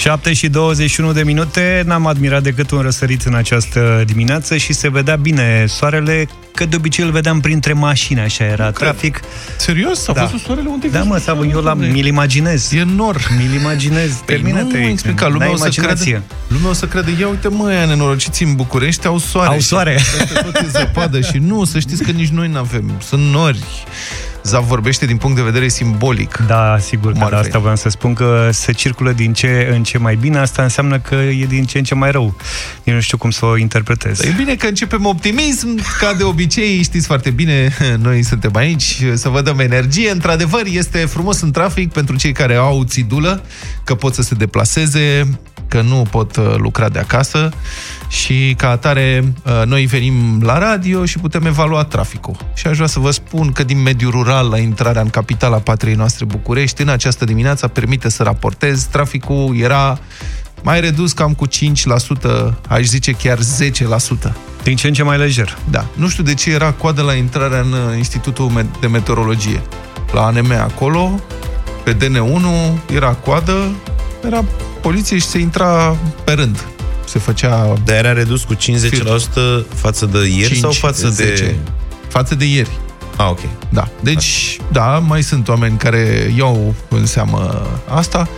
7 și 21 de minute, n-am admirat decât un răsărit în această dimineață și se vedea bine soarele, că de obicei îl vedeam printre mașini, așa era Nu trafic. Cred. Serios? A Da. văzut soarele? Unde ai Da, văzut mă, sau soarele, eu la, domnule? mi-l imaginez. E nor. Mi-l imaginez. Păi Termină-te. nu, explica, N-ai lumea o să imaginație. creadă, lumea o să crede, ia uite mă, aia nenorociți în București au soare. Au soare. Și peste tot e zăpadă și nu, să știți că nici noi nu avem. Sunt nori. Zav vorbește din punct de vedere simbolic. Da, sigur că Cum ar da, fi? asta vreau să spun că se circulă din ce în ce mai bine, asta înseamnă că e din ce în ce mai rău. Eu nu știu cum să o interpretez. E bine că începem optimism, ca de obicei, știți foarte bine, noi suntem aici să vă dăm energie. Într-adevăr, este frumos în trafic pentru cei care au țidulă, că pot să se deplaseze, că nu pot uh, lucra de acasă și ca atare uh, noi venim la radio și putem evalua traficul. Și aș vrea să vă spun că din mediul rural la intrarea în capitala patriei noastre București, în această dimineață permite să raportez, traficul era mai redus cam cu 5%, aș zice chiar 10%. Din ce în ce mai lejer. Da. Nu știu de ce era coadă la intrarea în uh, Institutul Me- de Meteorologie. La ANM acolo, pe DN1, era coadă, era poliție și se intra pe rând. Se făcea Dar era redus cu 50% față de ieri 5, sau față de... 10. Față de ieri. Ah, ok. Da. Deci, da, mai sunt oameni care iau în seamă asta,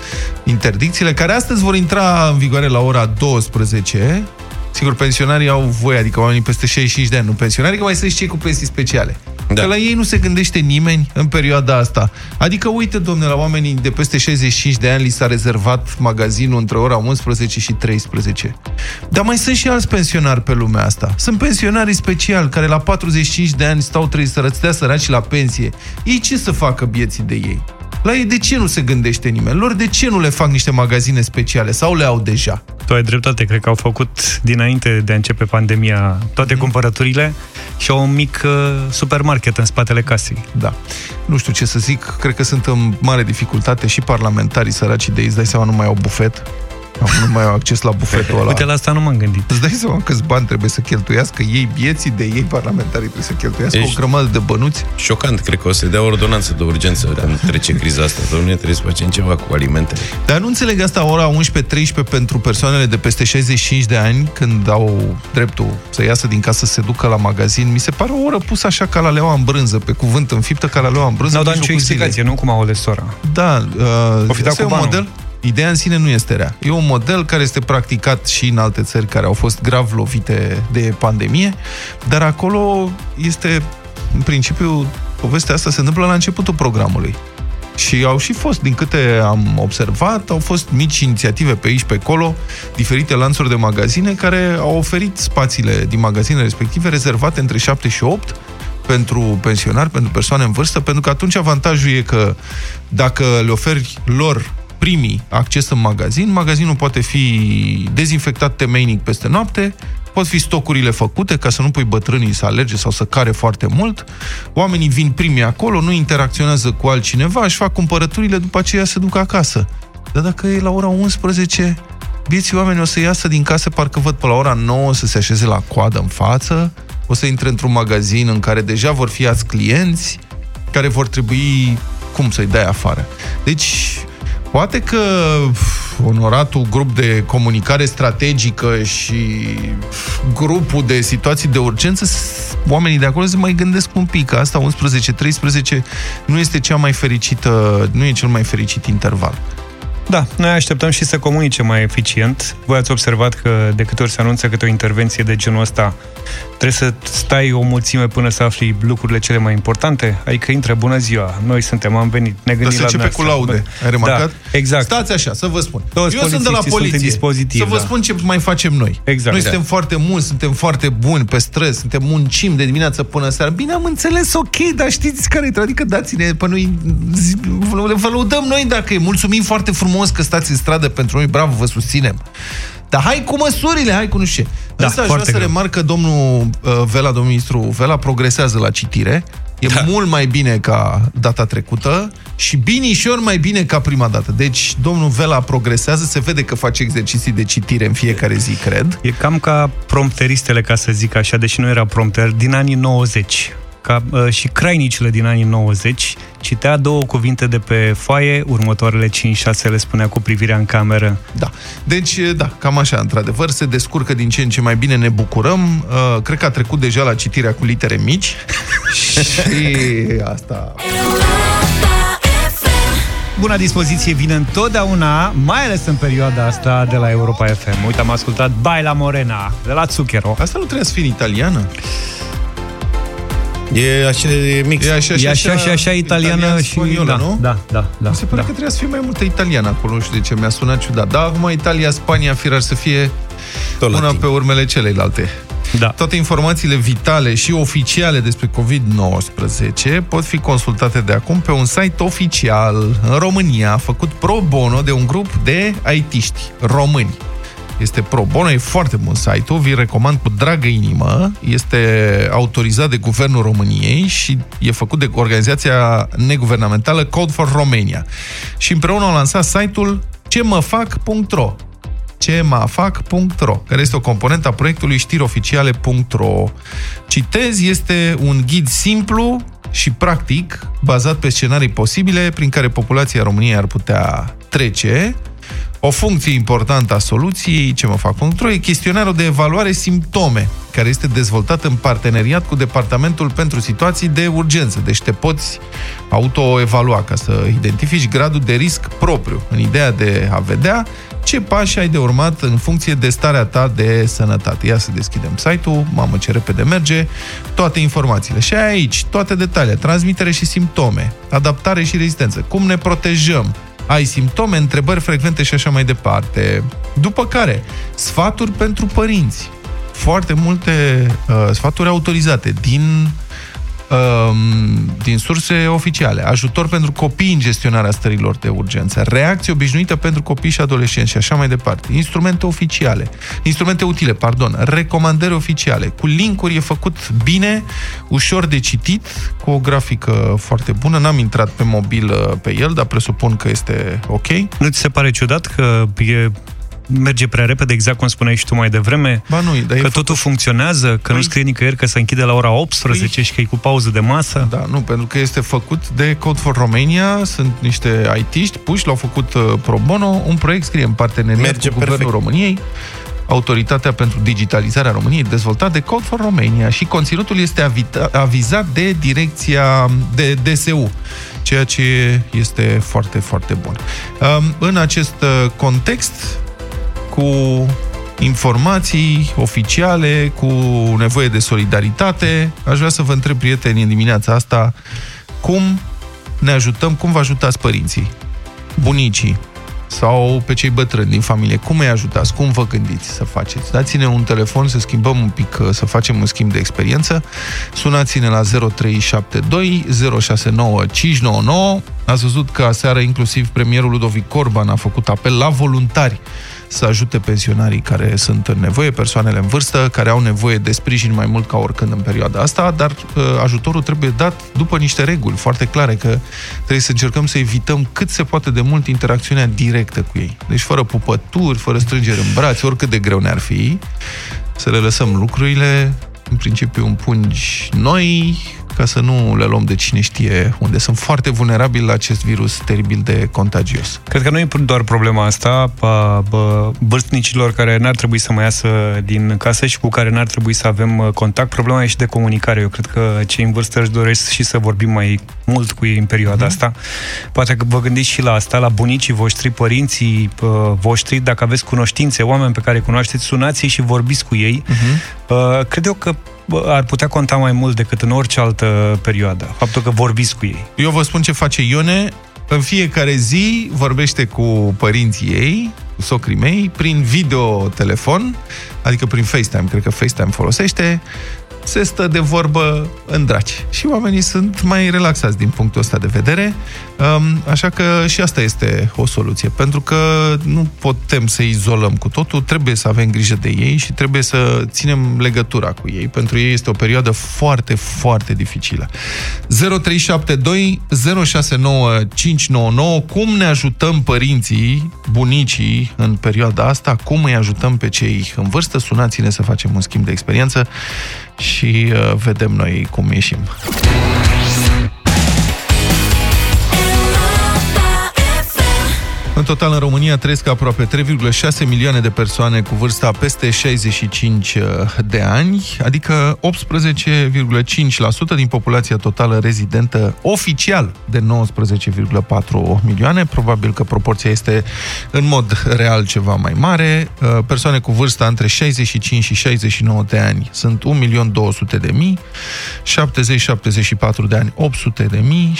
interdicțiile, care astăzi vor intra în vigoare la ora 12. Sigur, pensionarii au voie, adică oamenii peste 65 de ani, nu pensionarii, că mai sunt și cei cu pensii speciale. Da. Că la ei nu se gândește nimeni în perioada asta. Adică, uite, domnule, la oamenii de peste 65 de ani li s-a rezervat magazinul între ora 11 și 13. Dar mai sunt și alți pensionari pe lumea asta. Sunt pensionarii speciali care la 45 de ani stau trebuie să răstea săraci la pensie. Ei ce să facă bieții de ei? La ei de ce nu se gândește nimeni? Lor de ce nu le fac niște magazine speciale? Sau le au deja? Tu ai dreptate, cred că au făcut dinainte de a începe pandemia toate cumpărăturile și au un mic uh, supermarket în spatele casei. Da. Nu știu ce să zic, cred că sunt în mare dificultate și parlamentarii săraci de ei, îți dai seama, nu mai au bufet. Nu mai au acces la bufetul ăla. Uite, la asta nu m-am gândit. Îți dai seama câți bani trebuie să cheltuiască ei, vieții de ei, parlamentarii trebuie să cheltuiască Ești- o grămadă de bănuți. Șocant, cred că o să dea ordonanță de urgență da. când trece criza asta. Domnule, trebuie să facem ceva cu alimentele. Dar nu înțeleg asta ora 11-13 pentru persoanele de peste 65 de ani, când au dreptul să iasă din casă să se ducă la magazin. Mi se pare o oră pusă așa ca la leoa în brânză, pe cuvânt înfiptă ca la leoa în brânză. N-au în dat nicio mijlocul explicație, nu? Cum au ales ora. Da, uh, O fi dat asta e cu un banul. model. Ideea în sine nu este rea. E un model care este practicat și în alte țări care au fost grav lovite de pandemie, dar acolo este, în principiu, povestea asta se întâmplă la începutul programului. Și au și fost, din câte am observat, au fost mici inițiative pe aici, pe acolo, diferite lanțuri de magazine care au oferit spațiile din magazinele respective rezervate între 7 și 8 pentru pensionari, pentru persoane în vârstă, pentru că atunci avantajul e că dacă le oferi lor primii acces în magazin, magazinul poate fi dezinfectat temeinic peste noapte, pot fi stocurile făcute ca să nu pui bătrânii să alerge sau să care foarte mult, oamenii vin primii acolo, nu interacționează cu altcineva, își fac cumpărăturile, după aceea se duc acasă. Dar dacă e la ora 11, vieții oameni o să iasă din casă, parcă văd pe la ora 9 să se așeze la coadă în față, o să intre într-un magazin în care deja vor fi alți clienți, care vor trebui, cum să-i dai afară. Deci, poate că pf, onoratul grup de comunicare strategică și pf, grupul de situații de urgență, s- oamenii de acolo se mai gândesc un pic, că asta 11-13 nu este cea mai fericită, nu e cel mai fericit interval. Da, noi așteptăm și să comunice mai eficient. Voi ați observat că de câte ori se anunță câte o intervenție de genul ăsta, trebuie să stai o mulțime până să afli lucrurile cele mai importante. Adică intră, bună ziua, noi suntem, am venit, ne Dar gândim se la începe cu dumneavoastră. laude. Ai remarcat? Da, exact. Stați așa, să vă spun. Toți Eu sunt de la polițiștii sunt în poliție. dispozitiv, să vă da. spun ce mai facem noi. Exact. Noi Da. suntem foarte mulți, suntem foarte buni pe străzi, suntem muncim de dimineață până seara. Bine, am înțeles, ok, dar știți care e? Adică dați-ne pe noi, zi- vă vă lăudăm noi dacă e. Mulțumim foarte frumos că stați în stradă pentru noi, bravo, vă susținem. Dar hai cu măsurile, hai cu nu știu ce. Da, Asta aș vrea foarte să greu. remarc că domnul uh, Vela, domnul ministru Vela, progresează la citire. E da. mult mai bine ca data trecută și binișor mai bine ca prima dată. Deci, domnul Vela progresează, se vede că face exerciții de citire în fiecare zi, cred. E cam ca prompteristele, ca să zic așa, deși nu era prompter, din anii 90. Ca uh, și crainicile din anii 90, citea două cuvinte de pe foaie, următoarele 5-6 le spunea cu privirea în cameră. Da. Deci, da, cam așa, într-adevăr, se descurcă din ce în ce mai bine, ne bucurăm. Uh, cred că a trecut deja la citirea cu litere mici și asta... Buna dispoziție vine întotdeauna, mai ales în perioada asta de la Europa FM. Uite, am ascultat Baila Morena de la Zucchero. Asta nu trebuie să fie în italiană? E așa de mix. E așa E așa și așa italiană și... spaniolă, da, nu? da, da, da. Mi se pare da. că trebuia să fie mai multă italiană acolo, nu știu de ce, mi-a sunat ciudat. Da, acum Italia, Spania, firar să fie Tot una latin. pe urmele celelalte. da. Toate informațiile vitale și oficiale despre COVID-19 pot fi consultate de acum pe un site oficial în România, făcut pro bono de un grup de aitiști români. Este pro bono, e foarte bun site-ul, vi recomand cu dragă inimă. Este autorizat de Guvernul României și e făcut de organizația neguvernamentală Code for Romania. Și împreună au lansat site-ul cemăfac.ro cemafac.ro, care este o componentă a proiectului știrioficiale.ro. Citez, este un ghid simplu și practic, bazat pe scenarii posibile prin care populația României ar putea trece. O funcție importantă a soluției, ce mă fac.ro, e chestionarul de evaluare simptome, care este dezvoltat în parteneriat cu Departamentul pentru Situații de Urgență. Deci te poți autoevalua ca să identifici gradul de risc propriu, în ideea de a vedea ce pași ai de urmat în funcție de starea ta de sănătate. Ia să deschidem site-ul, mamă ce repede merge, toate informațiile. Și ai aici toate detaliile, transmitere și simptome, adaptare și rezistență, cum ne protejăm, ai simptome, întrebări frecvente și așa mai departe. După care, sfaturi pentru părinți. Foarte multe uh, sfaturi autorizate din um, din surse oficiale, ajutor pentru copii în gestionarea stărilor de urgență, reacție obișnuită pentru copii și adolescenți și așa mai departe, instrumente oficiale, instrumente utile, pardon, recomandări oficiale, cu linkuri, e făcut bine, ușor de citit, cu o grafică foarte bună, n-am intrat pe mobil uh, pe el, dar presupun că este ok. Nu ți se pare ciudat că e merge prea repede, exact cum spuneai și tu mai devreme, Ba nu, dar e că făcut- totul funcționează, că nu Păi- scrie nicăieri că se închide la ora 18 și că e cu pauză de masă. Da, nu, pentru că este făcut de Code for Romania, sunt niște IT-ști puși, l-au făcut uh, pro bono, un proiect scrie în parteneriat Merge cu Guvernul perfect. României, Autoritatea pentru Digitalizarea României, dezvoltat de Code for Romania și conținutul este avita, avizat de direcția de DSU, ceea ce este foarte, foarte bun. Um, în acest uh, context, cu informații oficiale, cu nevoie de solidaritate. Aș vrea să vă întreb, prieteni, în dimineața asta, cum ne ajutăm, cum vă ajutați părinții, bunicii sau pe cei bătrâni din familie, cum îi ajutați, cum vă gândiți să faceți. Dați-ne un telefon să schimbăm un pic, să facem un schimb de experiență. Sunați-ne la 0372 069 599. Ați văzut că aseară inclusiv premierul Ludovic Orban a făcut apel la voluntari să ajute pensionarii care sunt în nevoie, persoanele în vârstă, care au nevoie de sprijin mai mult ca oricând în perioada asta, dar uh, ajutorul trebuie dat după niște reguli foarte clare, că trebuie să încercăm să evităm cât se poate de mult interacțiunea directă cu ei. Deci fără pupături, fără strângere în brațe, oricât de greu ne-ar fi, să le lăsăm lucrurile, în principiu în pungi noi, ca să nu le luăm de cine știe unde. Sunt foarte vulnerabili la acest virus teribil de contagios. Cred că nu e doar problema asta a bă, vârstnicilor care n-ar trebui să mai iasă din casă și cu care n-ar trebui să avem uh, contact. Problema e și de comunicare. Eu cred că cei în vârstă își doresc și să vorbim mai mult cu ei în perioada asta. Poate că vă gândiți și la asta, la bunicii voștri, părinții uh, voștri, dacă aveți cunoștințe, oameni pe care îi cunoașteți, sunați și vorbiți cu ei. Uh, cred eu că bă, ar putea conta mai mult decât în orice altă perioadă. Faptul că vorbiți cu ei. Eu vă spun ce face Ione. În fiecare zi vorbește cu părinții ei, cu socrii mei, prin videotelefon, adică prin FaceTime, cred că FaceTime folosește, se stă de vorbă în draci. Și oamenii sunt mai relaxați din punctul ăsta de vedere, um, așa că și asta este o soluție, pentru că nu putem să izolăm cu totul, trebuie să avem grijă de ei și trebuie să ținem legătura cu ei. Pentru ei este o perioadă foarte, foarte dificilă. 0372 069 599 Cum ne ajutăm părinții bunicii în perioada asta, cum îi ajutăm pe cei în vârstă. Sunați-ne să facem un schimb de experiență și uh, vedem noi cum ieșim. În total, în România trăiesc aproape 3,6 milioane de persoane cu vârsta peste 65 uh, de ani, adică 18,5% din populația totală rezidentă oficial de 19,4 milioane. Probabil că proporția este în mod real ceva mai mare. Uh, persoane cu vârsta între 65 și 69 de ani sunt 1.200.000, de mii, 70-74 de ani 800 de mii,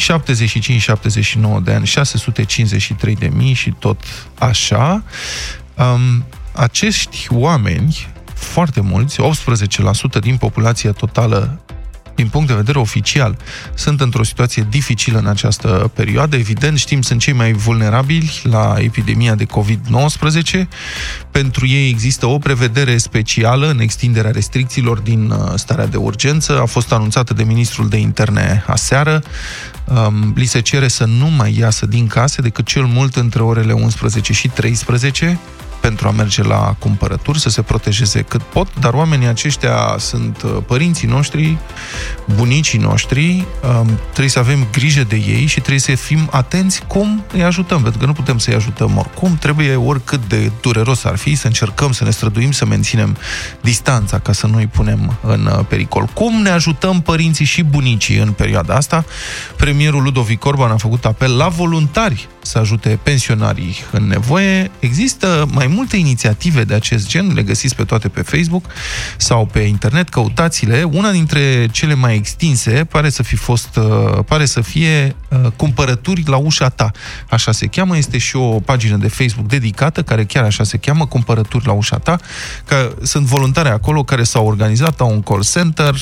75-79 de ani 653 de mii și tot așa, um, acești oameni, foarte mulți, 18% din populația totală din punct de vedere oficial, sunt într-o situație dificilă în această perioadă. Evident, știm, sunt cei mai vulnerabili la epidemia de COVID-19. Pentru ei există o prevedere specială în extinderea restricțiilor din uh, starea de urgență. A fost anunțată de ministrul de interne aseară um, li se cere să nu mai iasă din case decât cel mult între orele 11 și 13 pentru a merge la cumpărături, să se protejeze cât pot, dar oamenii aceștia sunt uh, părinții noștri, bunicii noștri, um, trebuie să avem grijă de ei și trebuie să fim atenți cum îi ajutăm, pentru că nu putem să-i ajutăm oricum, trebuie oricât de dureros ar fi să încercăm să ne străduim să menținem distanța ca să nu îi punem în uh, pericol. Cum ne ajutăm părinții și bunicii în perioada asta? Premierul Ludovic Orban a făcut apel la voluntari să ajute pensionarii în nevoie. Există mai multe inițiative de acest gen, le găsiți pe toate pe Facebook sau pe internet, căutați-le. Una dintre cele mai extinse pare să fi fost, uh, pare să fie uh, cumpărături la ușa ta. Așa se cheamă, este și o pagină de Facebook dedicată, care chiar așa se cheamă, cumpărături la ușa ta, că sunt voluntari acolo care s-au organizat, au un call center.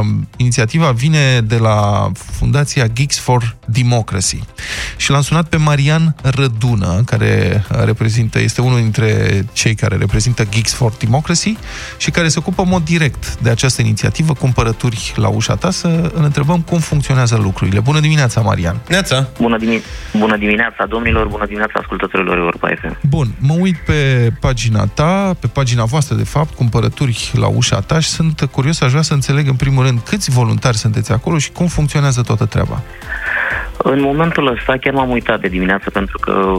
Um, inițiativa vine de la Fundația Geeks for Democracy. Și l-am sunat pe Marian Rădună, care reprezintă, este unul dintre cei care reprezintă Geeks for Democracy și care se ocupă în mod direct de această inițiativă, cumpărături la ușa ta, să îl întrebăm cum funcționează lucrurile. Bună dimineața, Marian! Neața! Bună, dimi- bună dimineața, domnilor! Bună dimineața, ascultătorilor Europa FM! Bun, mă uit pe pagina ta, pe pagina voastră, de fapt, cumpărături la ușa ta și sunt curios, aș vrea să înțeleg în primul rând câți voluntari sunteți acolo și cum funcționează toată treaba. În momentul ăsta chiar m-am uitat de dimineață pentru că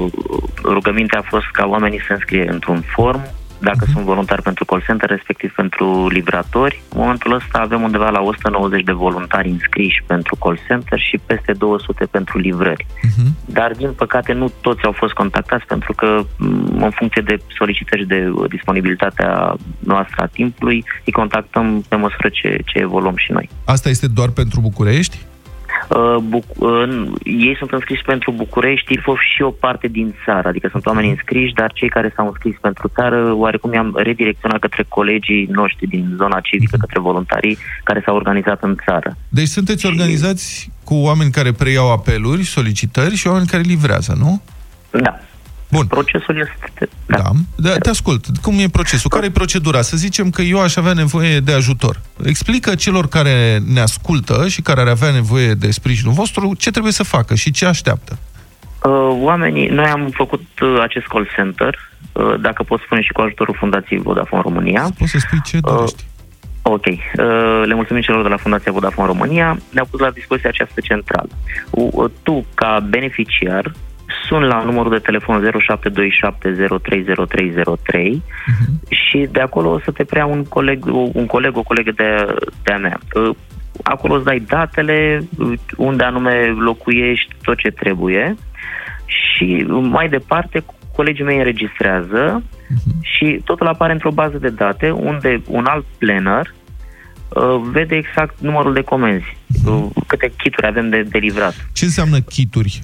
rugămintea a fost ca oamenii să înscrie într-un form dacă uh-huh. sunt voluntari pentru call center, respectiv pentru livratori. În momentul ăsta avem undeva la 190 de voluntari înscriși pentru call center și peste 200 pentru livrări. Uh-huh. Dar, din păcate, nu toți au fost contactați pentru că, în funcție de solicitări de disponibilitatea noastră a timpului, îi contactăm pe măsură ce, ce evoluăm și noi. Asta este doar pentru București? Uh, Buc- uh, ei sunt înscriși pentru București, Ilfov și o parte din țară, adică sunt oameni înscriși, dar cei care s-au înscris pentru țară, oarecum i-am redirecționat către colegii noștri din zona civică, către voluntarii care s-au organizat în țară. Deci sunteți și... organizați cu oameni care preiau apeluri, solicitări și oameni care livrează, nu? Da. Bun. Procesul este... Da. da. da te ascult. Cum e procesul? Care e procedura? Să zicem că eu aș avea nevoie de ajutor. Explică celor care ne ascultă și care ar avea nevoie de sprijinul vostru ce trebuie să facă și ce așteaptă. Uh, oamenii, noi am făcut uh, acest call center, uh, dacă pot spune și cu ajutorul Fundației Vodafone România. Poți să spui ce dorești. Ok. Le mulțumim celor de la Fundația Vodafone România. Ne-au pus la dispoziție această centrală. Tu, ca beneficiar, sun la numărul de telefon 0727030303 uh-huh. Mhm. și de acolo o să te prea un coleg, un coleg o colegă de, de a mea. Uh, acolo îți dai datele, unde anume locuiești, tot ce trebuie și mai departe colegii mei înregistrează uh-huh. și totul apare într-o bază de date unde un alt planner uh, vede exact numărul de comenzi, uh-huh. câte kituri avem de, de livrat. Ce înseamnă kituri?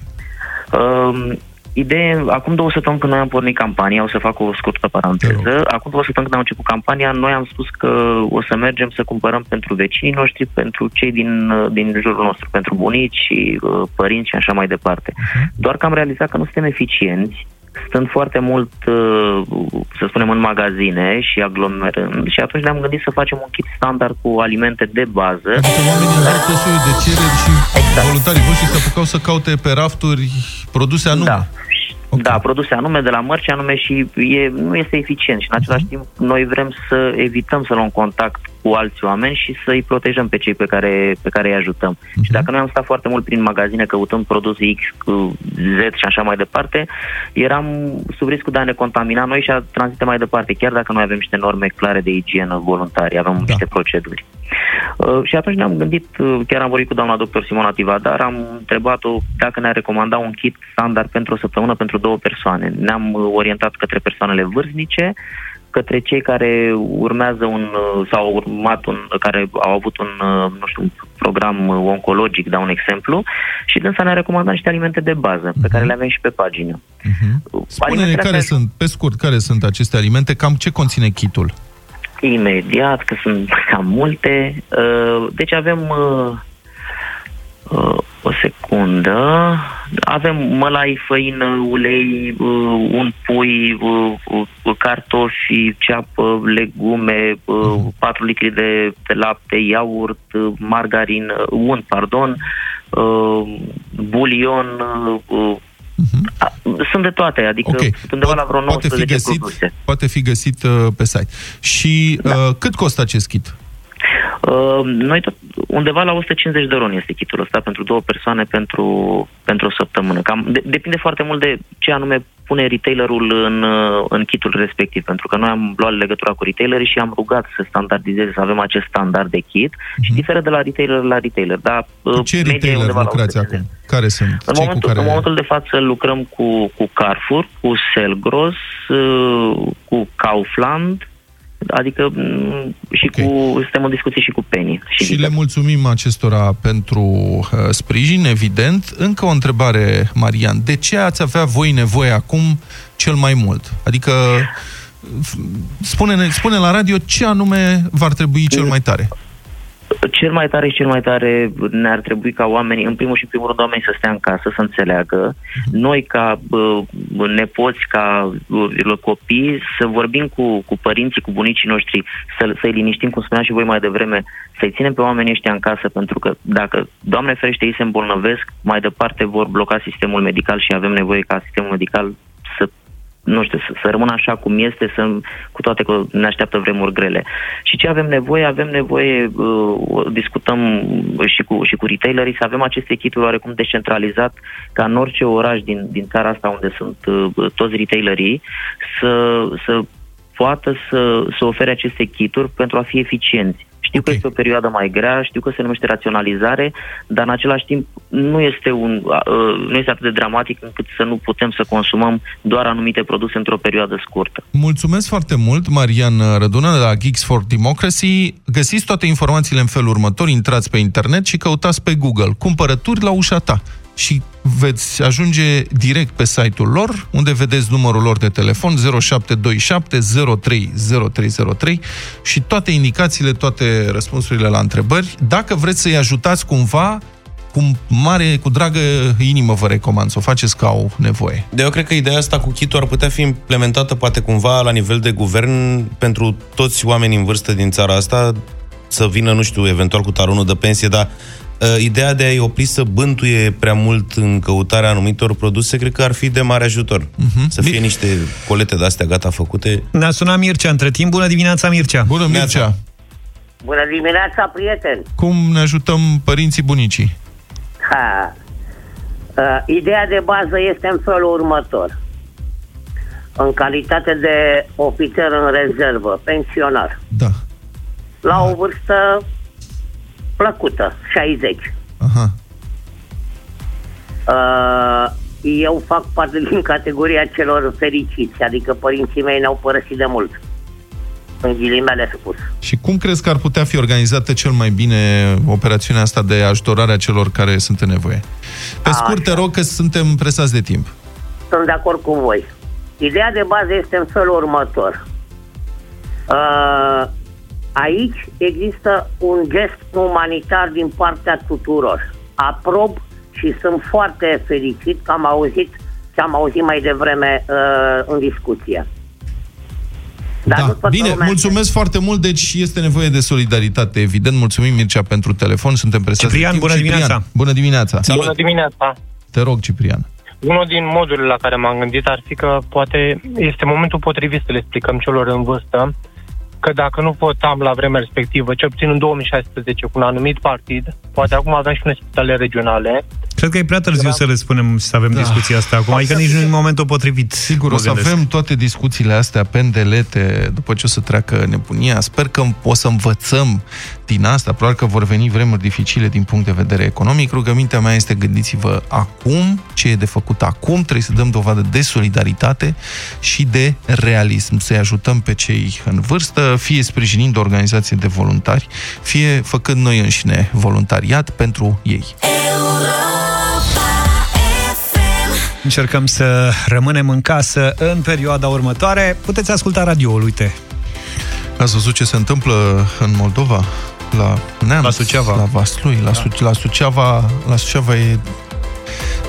Uh, Idee, acum două săptămâni când noi am pornit campania, o să fac o scurtă paranteză, acum două săptămâni când am început campania, noi am spus că o să mergem să cumpărăm pentru vecinii noștri, pentru cei din, din jurul nostru, pentru bunici și uh, părinți și așa mai departe. Uh-huh. Doar că am realizat că nu suntem eficienți, stând foarte mult, uh, să spunem, în magazine și aglomerând și atunci ne-am gândit să facem un kit standard cu alimente de bază. Adică oamenii au tot soiul de cereri și exact. voluntarii voștri se apucau să caute pe rafturi produse anume. Da. Okay. Da, produse anume de la mărci anume și e, nu este eficient și în același uh-huh. timp noi vrem să evităm să luăm contact cu alți oameni și să-i protejăm pe cei pe care, pe care îi ajutăm. Uh-huh. Și dacă noi am stat foarte mult prin magazine căutând produse X, Z și așa mai departe, eram sub riscul de a ne contamina noi și a transmite mai departe, chiar dacă noi avem niște norme clare de igienă voluntari, avem da. niște proceduri. Uh, și atunci ne-am gândit, uh, chiar am vorbit cu doamna doctor Simona Tivadar, am întrebat-o dacă ne-a recomandat un kit standard pentru o săptămână pentru două persoane. Ne-am uh, orientat către persoanele vârstnice, către cei care urmează un sau au urmat un, care au avut un, nu știu, un program oncologic, dau un exemplu, și dânsa ne-a recomandat niște alimente de bază, uh-huh. pe care le avem și pe pagină. Uh-huh. Spune-ne care sunt, pe scurt, care sunt aceste alimente, cam ce conține kitul? Imediat, că sunt cam multe. Uh, deci avem uh, uh, o secundă. Avem mălai, făină, ulei, un pui, cartofi, ceapă, legume, 4 litri de, de lapte, iaurt, margarin, unt, pardon, bulion, Uh-huh. Sunt de toate, adică okay. undeva la vreo 19 poate fi găsit, produse. Poate fi găsit uh, pe site. Și da. uh, cât costă acest kit? Uh, noi tot, undeva la 150 de ron este kitul ăsta pentru două persoane pentru, pentru o săptămână. Cam, de, depinde foarte mult de ce anume pune retailerul în, uh, în kitul respectiv, pentru că noi am luat legătura cu retailerii și am rugat să standardizeze, să avem acest standard de kit uh-huh. și diferă de la retailer la retailer. Dar, cu ce retailer lucrați acum? Care sunt? În, Cei momentul, cu care... în momentul de față lucrăm cu, cu Carrefour, cu Selgros, uh, cu Kaufland, Adică mm, și okay. cu, suntem în discuție și cu Penny. Și, și le mulțumim acestora pentru uh, sprijin, evident. Încă o întrebare, Marian. De ce ați avea voi nevoie acum cel mai mult? Adică spune, spune la radio ce anume v-ar trebui cel mai tare. Cel mai tare și cel mai tare ne-ar trebui ca oamenii, în primul și în primul rând, oamenii să stea în casă, să înțeleagă. Noi, ca bă, nepoți, ca bă, copii, să vorbim cu, cu părinții, cu bunicii noștri, să, să-i liniștim, cum spuneam și voi mai devreme, să-i ținem pe oamenii ăștia în casă, pentru că dacă, Doamne ferește, ei se îmbolnăvesc, mai departe vor bloca sistemul medical și avem nevoie ca sistemul medical să nu știu, să, să rămână așa cum este, să, cu toate că ne așteaptă vremuri grele. Și ce avem nevoie? Avem nevoie, uh, discutăm și cu, și cu retailerii, să avem aceste echipuri oarecum descentralizat, ca în orice oraș din, din țara asta unde sunt uh, toți retailerii, să, să poată să, să ofere aceste kituri pentru a fi eficienți. Știu okay. că este o perioadă mai grea, știu că se numește raționalizare, dar în același timp nu este, un, uh, nu este atât de dramatic încât să nu putem să consumăm doar anumite produse într-o perioadă scurtă. Mulțumesc foarte mult, Marian Rădună, de la Geeks for Democracy. Găsiți toate informațiile în felul următor, intrați pe internet și căutați pe Google cumpărături la ușa ta și veți ajunge direct pe site-ul lor, unde vedeți numărul lor de telefon 0727 030303 și toate indicațiile, toate răspunsurile la întrebări. Dacă vreți să-i ajutați cumva, cu mare, cu dragă inimă vă recomand să o faceți ca au nevoie. De eu cred că ideea asta cu kitul ar putea fi implementată poate cumva la nivel de guvern pentru toți oamenii în vârstă din țara asta, să vină, nu știu, eventual cu taronul de pensie, dar uh, ideea de a-i opri să bântuie prea mult în căutarea anumitor produse, cred că ar fi de mare ajutor. Uh-huh. Să fie niște colete de-astea gata făcute. Ne-a sunat Mircea între timp. Bună dimineața, Mircea! Bună, Mircea! Bună dimineața, prieteni! Cum ne ajutăm părinții bunicii? Ha. Uh, ideea de bază este în felul următor. În calitate de ofițer în rezervă, pensionar, Da. la o vârstă plăcută, 60. Aha. Uh, eu fac parte din categoria celor fericiți, adică părinții mei ne-au părăsit de mult. În ghilimele spus. Și cum crezi că ar putea fi organizată cel mai bine operațiunea asta de ajutorare a celor care sunt în nevoie? Pe A, scurt, te așa. rog că suntem presați de timp. Sunt de acord cu voi. Ideea de bază este în felul următor. Uh, aici există un gest umanitar din partea tuturor. Aprob și sunt foarte fericit că am auzit ce am auzit mai devreme uh, în discuție. Dar nu da, toată bine, lumea- mulțumesc foarte mult, deci este nevoie de solidaritate, evident. Mulțumim, Mircea, pentru telefon, suntem presați Ciprian, de timp. bună dimineața! Bună dimineața! Salut. Bună dimineața! Te rog, Ciprian. unul din modurile la care m-am gândit ar fi că poate este momentul potrivit să le explicăm celor în vârstă că dacă nu votam la vremea respectivă, ce puțin în 2016, cu un anumit partid, poate acum avem și unele spitale regionale. Cred că e prea târziu Era... să le spunem să avem da. discuția asta acum, adică nici nu e momentul potrivit. Sigur, o să avem toate discuțiile astea pendelete după ce o să treacă nebunia. Sper că o să învățăm din asta, probabil că vor veni vremuri dificile din punct de vedere economic. Rugămintea mea este gândiți-vă acum, ce e de făcut acum, trebuie să dăm dovadă de solidaritate și de realism, să-i ajutăm pe cei în vârstă, fie sprijinind organizații de voluntari, fie făcând noi înșine voluntariat pentru ei. Încercăm să rămânem în casă în perioada următoare. Puteți asculta radioul, uite. Ați văzut ce se întâmplă în Moldova? La Neamț, la Suceava. La Vaslui, la, da. la Suceava, la Suceava e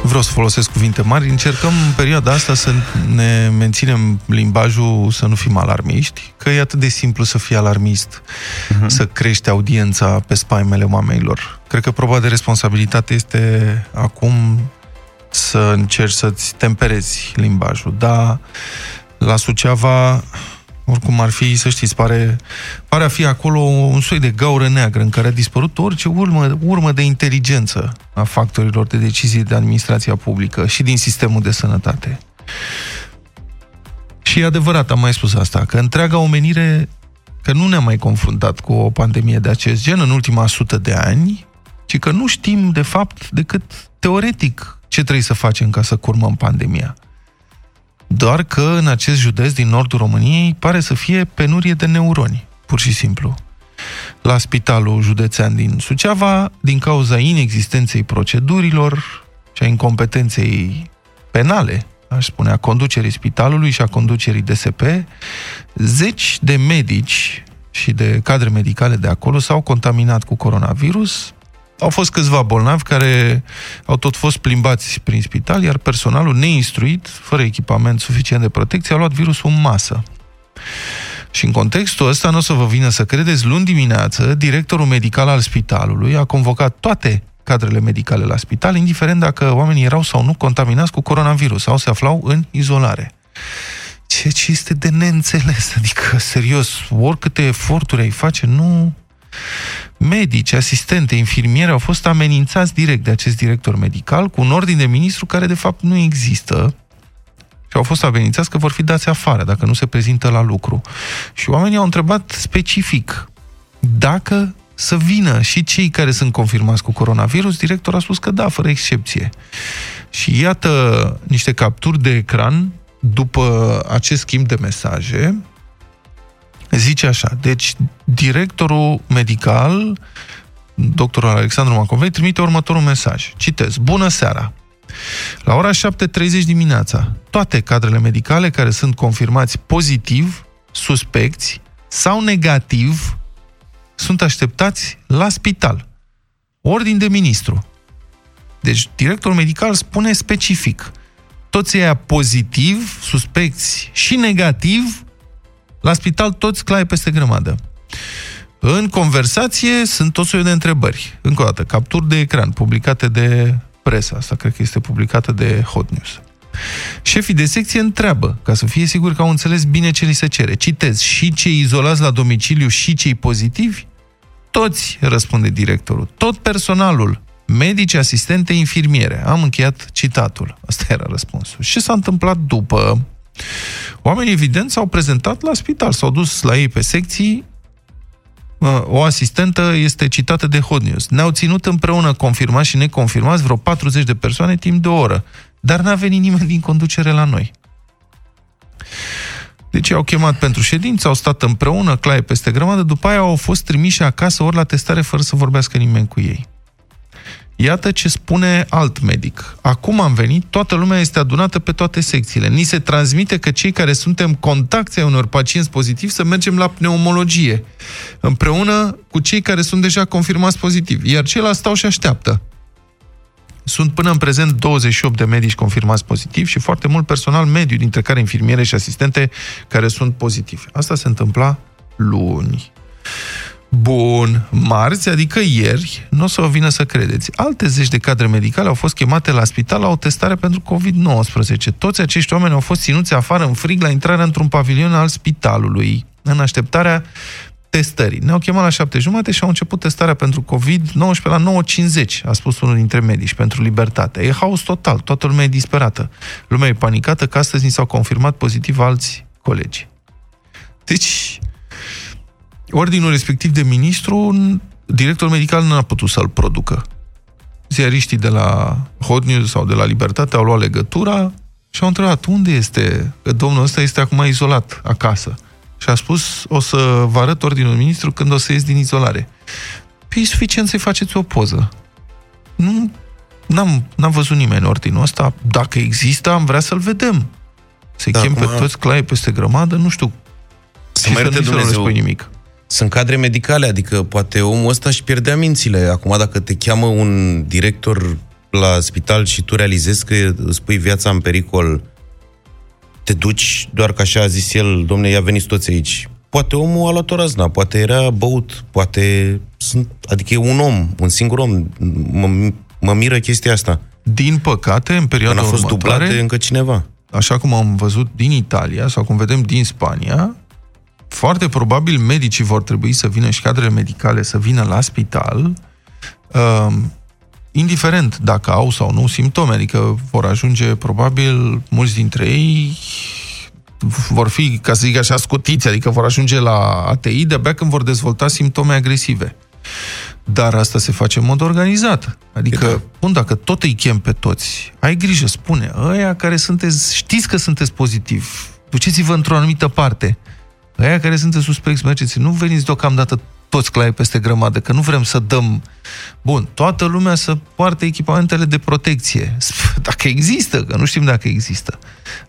vreau să folosesc cuvinte mari, încercăm în perioada asta să ne menținem limbajul, să nu fim alarmiști, că e atât de simplu să fii alarmist, uh-huh. să crești audiența pe spaimele oamenilor. Cred că proba de responsabilitate este acum să încerci să-ți temperezi limbajul. Da, la Suceava oricum ar fi, să știți, pare, pare a fi acolo un soi de gaură neagră în care a dispărut orice urmă, urmă de inteligență a factorilor de decizie de administrația publică și din sistemul de sănătate. Și e adevărat, am mai spus asta, că întreaga omenire, că nu ne-am mai confruntat cu o pandemie de acest gen în ultima sută de ani, ci că nu știm, de fapt, decât teoretic ce trebuie să facem ca să curmăm pandemia. Doar că în acest județ din nordul României pare să fie penurie de neuroni, pur și simplu. La spitalul județean din Suceava, din cauza inexistenței procedurilor și a incompetenței penale, aș spune, a conducerii spitalului și a conducerii DSP, zeci de medici și de cadre medicale de acolo s-au contaminat cu coronavirus, au fost câțiva bolnavi care au tot fost plimbați prin spital, iar personalul neinstruit, fără echipament suficient de protecție, a luat virusul în masă. Și în contextul ăsta, nu o să vă vină să credeți, luni dimineață, directorul medical al spitalului a convocat toate cadrele medicale la spital, indiferent dacă oamenii erau sau nu contaminați cu coronavirus sau se aflau în izolare. Ce, ce este de neînțeles? Adică, serios, oricâte eforturi ai face, nu medici, asistente, infirmiere au fost amenințați direct de acest director medical cu un ordin de ministru care de fapt nu există și au fost amenințați că vor fi dați afară dacă nu se prezintă la lucru. Și oamenii au întrebat specific dacă să vină și cei care sunt confirmați cu coronavirus, directorul a spus că da, fără excepție. Și iată niște capturi de ecran după acest schimb de mesaje, zice așa, deci directorul medical, doctorul Alexandru Macovei, trimite următorul mesaj. Citez. Bună seara! La ora 7.30 dimineața, toate cadrele medicale care sunt confirmați pozitiv, suspecți sau negativ sunt așteptați la spital. Ordin de ministru. Deci, directorul medical spune specific. Toți aia pozitiv, suspecți și negativ la spital toți claie peste grămadă. În conversație sunt tot soiul de întrebări. Încă o dată, capturi de ecran publicate de presa. Asta cred că este publicată de Hot News. Șefii de secție întreabă, ca să fie sigur că au înțeles bine ce li se cere. Citez, și cei izolați la domiciliu și cei pozitivi? Toți, răspunde directorul. Tot personalul, medici, asistente, infirmiere. Am încheiat citatul. Asta era răspunsul. Și ce s-a întâmplat după? Oamenii, evident, s-au prezentat la spital, s-au dus la ei pe secții, o asistentă este citată de Hot News. Ne-au ținut împreună confirmați și neconfirmați vreo 40 de persoane timp de o oră, dar n-a venit nimeni din conducere la noi. Deci au chemat pentru ședință, au stat împreună, claie peste grămadă, după aia au fost trimiși acasă ori la testare fără să vorbească nimeni cu ei. Iată ce spune alt medic. Acum am venit, toată lumea este adunată pe toate secțiile. Ni se transmite că cei care suntem contacti ai unor pacienți pozitivi să mergem la pneumologie, împreună cu cei care sunt deja confirmați pozitivi, iar ceilalți stau și așteaptă. Sunt până în prezent 28 de medici confirmați pozitivi și foarte mult personal mediu, dintre care infirmiere și asistente care sunt pozitivi. Asta se întâmpla luni. Bun, marți, adică ieri, nu o să o vină să credeți. Alte zeci de cadre medicale au fost chemate la spital la o testare pentru COVID-19. Toți acești oameni au fost ținuți afară în frig la intrarea într-un pavilion al spitalului, în așteptarea testării. Ne-au chemat la șapte jumate și au început testarea pentru COVID-19 la 9.50, a spus unul dintre medici, pentru libertate. E haos total, toată lumea e disperată. Lumea e panicată că astăzi ni s-au confirmat pozitiv alți colegi. Deci, ordinul respectiv de ministru, directorul medical nu a putut să-l producă. Ziariștii de la Hot News sau de la Libertate au luat legătura și au întrebat unde este, că domnul ăsta este acum izolat acasă. Și a spus, o să vă arăt ordinul ministru când o să ies din izolare. Păi e suficient să-i faceți o poză. Nu, n-am, n-am văzut nimeni ordinul ăsta. Dacă există, am vrea să-l vedem. Să-i da, chem pe toți clai peste grămadă, nu știu. Să mai să Dumnezeu. Nu nimic sunt cadre medicale, adică poate omul ăsta își pierdea mințile. Acum, dacă te cheamă un director la spital și tu realizezi că îți pui viața în pericol, te duci doar ca așa a zis el, domne, ia veniți toți aici. Poate omul a luat o razna, poate era băut, poate sunt, adică e un om, un singur om. Mă, mă miră chestia asta. Din păcate, în perioada Când a fost următoare, dublat de încă cineva. Așa cum am văzut din Italia, sau cum vedem din Spania, foarte probabil medicii vor trebui să vină și cadrele medicale să vină la spital, uh, indiferent dacă au sau nu simptome, adică vor ajunge probabil mulți dintre ei vor fi, ca să zic așa, scutiți, adică vor ajunge la ATI de-abia când vor dezvolta simptome agresive. Dar asta se face în mod organizat. Adică, da. bun, dacă tot îi chem pe toți, ai grijă, spune, ăia care sunteți, știți că sunteți pozitiv, duceți-vă într-o anumită parte. Aia care sunteți suspecți, mergeți, nu veniți deocamdată toți clai peste grămadă, că nu vrem să dăm... Bun, toată lumea să poarte echipamentele de protecție. Dacă există, că nu știm dacă există.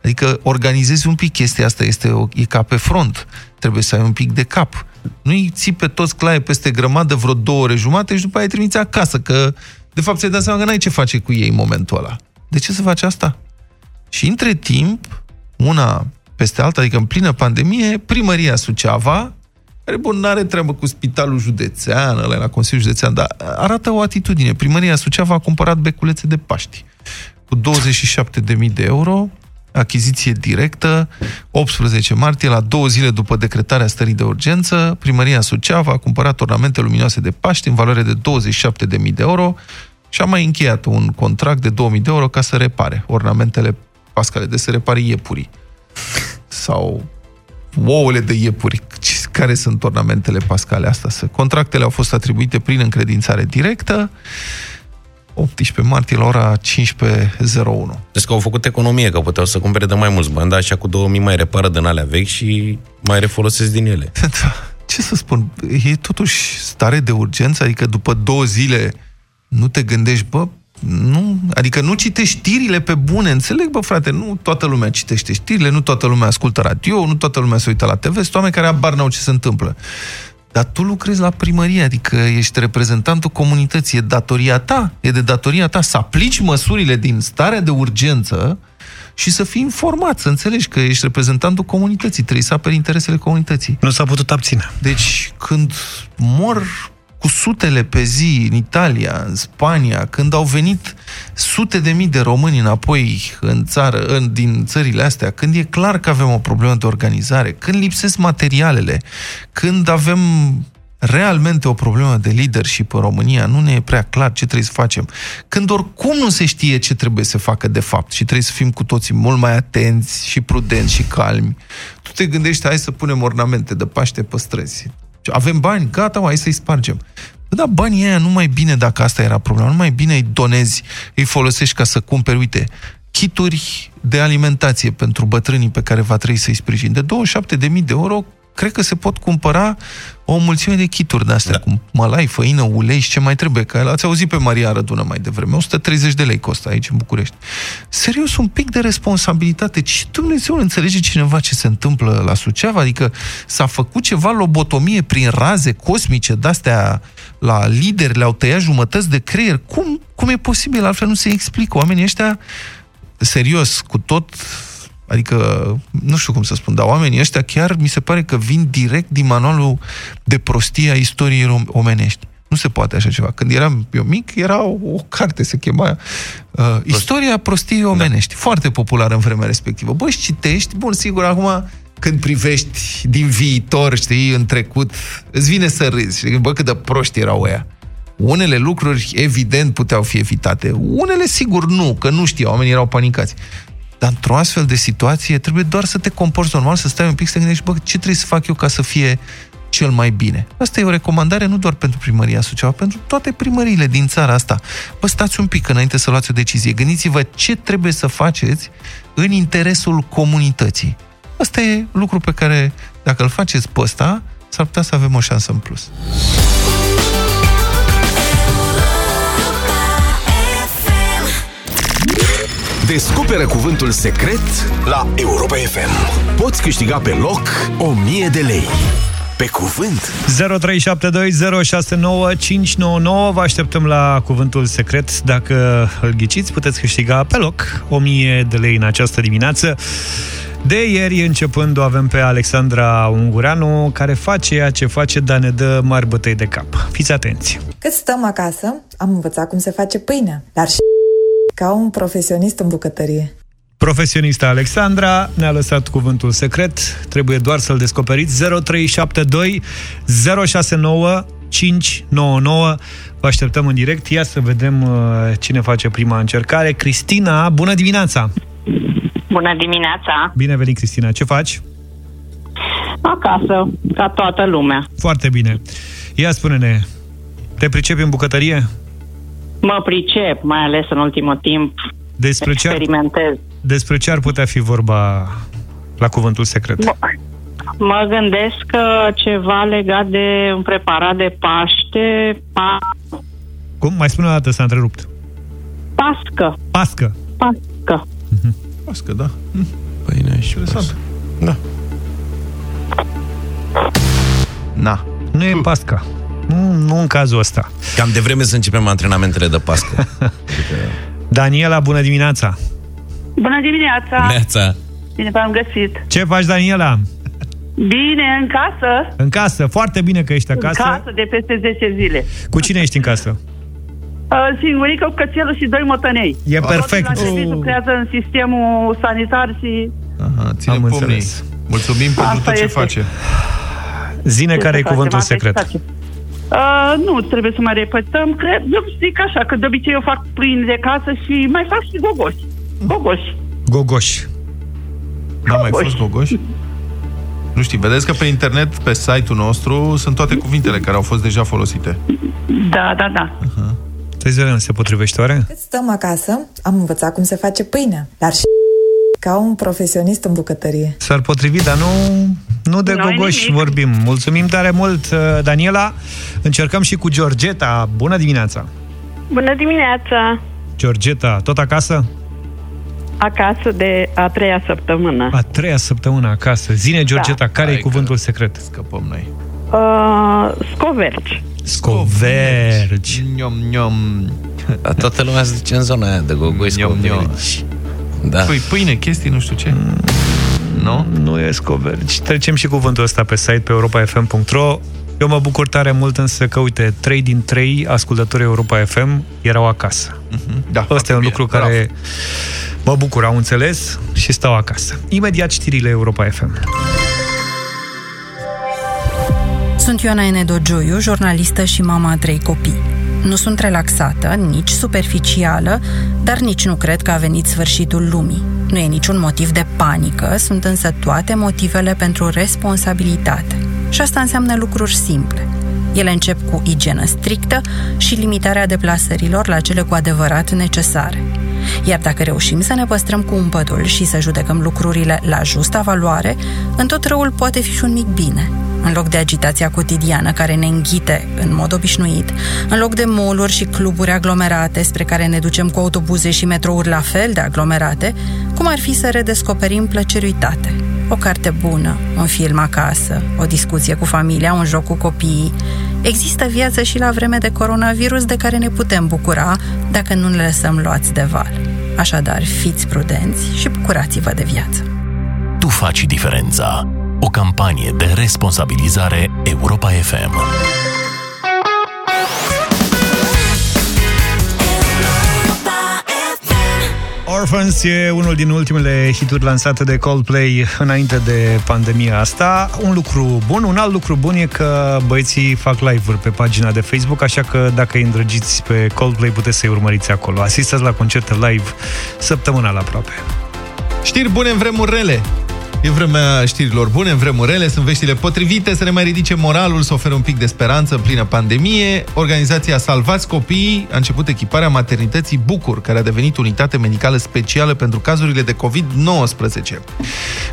Adică organizezi un pic chestia asta, este o, e ca pe front. Trebuie să ai un pic de cap. Nu-i ții pe toți claie peste grămadă vreo două ore jumate și după aia îi trimiți acasă, că de fapt ți-ai dat seama că n-ai ce face cu ei în momentul ăla. De ce să faci asta? Și între timp, una peste alta, adică în plină pandemie, primăria Suceava, care, bun, nu are treabă cu spitalul județean, ăla la Consiliul Județean, dar arată o atitudine. Primăria Suceava a cumpărat beculețe de Paști cu 27.000 de euro, achiziție directă, 18 martie, la două zile după decretarea stării de urgență, primăria Suceava a cumpărat ornamente luminoase de Paști în valoare de 27.000 de euro și a mai încheiat un contract de 2.000 de euro ca să repare ornamentele pascale, de să repare iepurii sau ouăle de iepuri. Care sunt ornamentele pascale astea? Contractele au fost atribuite prin încredințare directă 18 martie la ora 15.01. Deci că au făcut economie, că puteau să cumpere de mai mulți bani, dar așa cu 2000 mai repară din alea vechi și mai refolosesc din ele. Da. Ce să spun, e totuși stare de urgență, adică după două zile nu te gândești, bă, nu, adică nu citești știrile pe bune, înțeleg, bă, frate, nu toată lumea citește știrile, nu toată lumea ascultă radio, nu toată lumea se uită la TV, sunt oameni care abar n-au ce se întâmplă. Dar tu lucrezi la primărie, adică ești reprezentantul comunității, e datoria ta, e de datoria ta să aplici măsurile din starea de urgență și să fii informat, să înțelegi că ești reprezentantul comunității, trebuie să aperi interesele comunității. Nu s-a putut abține. Deci, când mor cu sutele pe zi în Italia, în Spania, când au venit sute de mii de români înapoi în țară, în, din țările astea, când e clar că avem o problemă de organizare, când lipsesc materialele, când avem realmente o problemă de leadership în România, nu ne e prea clar ce trebuie să facem. Când oricum nu se știe ce trebuie să facă de fapt și trebuie să fim cu toții mult mai atenți și prudenți și calmi, tu te gândești, hai să punem ornamente de Paște pe străzi. Avem bani, gata, hai să-i spargem. Da, banii aia nu mai bine dacă asta era problema, nu mai bine îi donezi, îi folosești ca să cumperi, uite, kituri de alimentație pentru bătrânii pe care va trebui să-i sprijin. De 27.000 de euro cred că se pot cumpăra o mulțime de kituri de-astea, da. cu mălai, făină, ulei și ce mai trebuie. Că ați auzit pe Maria Rădună mai devreme. 130 de lei costă aici în București. Serios, un pic de responsabilitate. Ce Dumnezeu înțelege cineva ce se întâmplă la Suceava? Adică s-a făcut ceva lobotomie prin raze cosmice de-astea la lideri, le-au tăiat jumătăți de creier. Cum, cum e posibil? Altfel nu se explică. Oamenii ăștia, serios, cu tot Adică nu știu cum să spun, dar oamenii ăștia chiar mi se pare că vin direct din manualul de prostie a istoriei omenești. Nu se poate așa ceva. Când eram eu mic, era o, o carte, se chema uh, Istoria prostiei omenești. Da. Foarte populară în vremea respectivă. Băi, citești, bun, sigur, acum când privești din viitor, știi, în trecut, îți vine să râzi. Știi? Bă, cât de proști erau ăia. Unele lucruri, evident, puteau fi evitate. Unele, sigur, nu, că nu știau, oamenii erau panicați. Dar într-o astfel de situație trebuie doar să te comporți normal, să stai un pic, să te gândești, bă, ce trebuie să fac eu ca să fie cel mai bine. Asta e o recomandare nu doar pentru primăria Suceava, pentru toate primăriile din țara asta. Bă, stați un pic înainte să luați o decizie. Gândiți-vă ce trebuie să faceți în interesul comunității. Asta e lucru pe care, dacă îl faceți pe ăsta, s-ar putea să avem o șansă în plus. Descoperă cuvântul secret la Europa FM. Poți câștiga pe loc 1000 de lei. Pe cuvânt 0372069599 Vă așteptăm la cuvântul secret Dacă îl ghiciți, puteți câștiga pe loc 1000 de lei în această dimineață de ieri începând o avem pe Alexandra Ungureanu, care face ceea ce face, dar ne dă mari bătăi de cap. Fiți atenți! Cât stăm acasă, am învățat cum se face pâinea, dar și ca un profesionist în bucătărie. Profesionista Alexandra ne-a lăsat cuvântul secret, trebuie doar să-l descoperiți 0372 069 599. Vă așteptăm în direct. Ia să vedem uh, cine face prima încercare. Cristina, bună dimineața! Bună dimineața! Bine venit, Cristina. Ce faci? Acasă, ca toată lumea. Foarte bine. Ia spune-ne, te pricepi în bucătărie? Mă pricep, mai ales în ultimul timp. Despre ce, ar, experimentez. despre ce ar putea fi vorba la cuvântul secret? Mă, mă gândesc că ceva legat de un preparat de Paște. Pa... Cum? Mai spune o dată, s-a întrerupt. Pască. Pască. Pască. Mhm. Pască, da. Pâine și Interesant. Da. Na. Nu e pasca. Nu, nu în cazul ăsta. Cam de vreme să începem antrenamentele de pască. Daniela, bună dimineața! Bună dimineața! Neața! Bine v-am găsit! Ce faci, Daniela? Bine, în casă. În casă, foarte bine că ești acasă. În casă de peste 10 zile. Cu cine ești în casă? Uh, singurică, cu cățelul și doi motanei. E perfect. Totul la lucrează în sistemul sanitar și... Aha, ținem Am înțeles. Mulțumim Asta pentru tot ce este. face. Zine care e cuvântul secret. Uh, nu trebuie să mai repetăm. Cred, eu zic așa, că de obicei eu fac pâini de casă și mai fac și gogoși. Gogoși. Gogoși. N-a mai fost gogoși? Nu știu, vedeți că pe internet, pe site-ul nostru, sunt toate cuvintele care au fost deja folosite. Da, da, da. Uh-huh. Să vedem, se potrivește oare? Cât stăm acasă, am învățat cum se face pâinea, dar și ca un profesionist în bucătărie. S-ar potrivi, dar nu, nu de Noi gogoși nimic. vorbim. Mulțumim tare mult, uh, Daniela. Încercăm și cu Georgeta. Bună dimineața! Bună dimineața! Georgeta, tot acasă? Acasă de a treia săptămână. A treia săptămână acasă. Zine, Georgeta, da. care e cuvântul secret? Scăpăm noi. Uh, scoverci. Scoverci. Niom, niom. Da, toată lumea se zice în zona aia de gogoși scoverci. Da. Păi pâine, chestii, nu știu ce. Mm. Nu? Nu e scoverci. Trecem și cuvântul ăsta pe site, pe europa.fm.ro. Eu mă bucur tare mult însă că, uite, trei din trei ascultători Europa FM erau acasă. Mm-hmm. Da, Asta e un bine. lucru Bravo. care mă bucur, au înțeles și stau acasă. Imediat știrile Europa FM. Sunt Ioana Enedogioiu, jurnalistă și mama a trei copii. Nu sunt relaxată, nici superficială, dar nici nu cred că a venit sfârșitul lumii. Nu e niciun motiv de panică, sunt însă toate motivele pentru responsabilitate. Și asta înseamnă lucruri simple. Ele încep cu igienă strictă și limitarea deplasărilor la cele cu adevărat necesare. Iar dacă reușim să ne păstrăm cu umpătul și să judecăm lucrurile la justa valoare, în tot răul poate fi și un mic bine – în loc de agitația cotidiană care ne înghite în mod obișnuit, în loc de moluri și cluburi aglomerate spre care ne ducem cu autobuze și metrouri la fel de aglomerate, cum ar fi să redescoperim plăceruitate. O carte bună, un film acasă, o discuție cu familia, un joc cu copiii. Există viață și la vreme de coronavirus de care ne putem bucura dacă nu ne lăsăm luați de val. Așadar, fiți prudenți și bucurați-vă de viață. tu faci diferența. O campanie de responsabilizare Europa FM. Orphans e unul din ultimele hituri lansate de Coldplay înainte de pandemia asta. Un lucru bun, un alt lucru bun e că băieții fac live-uri pe pagina de Facebook, așa că dacă îi îndrăgiți pe Coldplay puteți să-i urmăriți acolo. Asistați la concerte live săptămânal aproape. Știri bune în vremuri rele. E vremea știrilor bune, în vremuri rele, sunt veștile potrivite, să ne mai ridice moralul, să ofere un pic de speranță în plină pandemie. Organizația Salvați Copiii a început echiparea maternității Bucur, care a devenit unitate medicală specială pentru cazurile de COVID-19.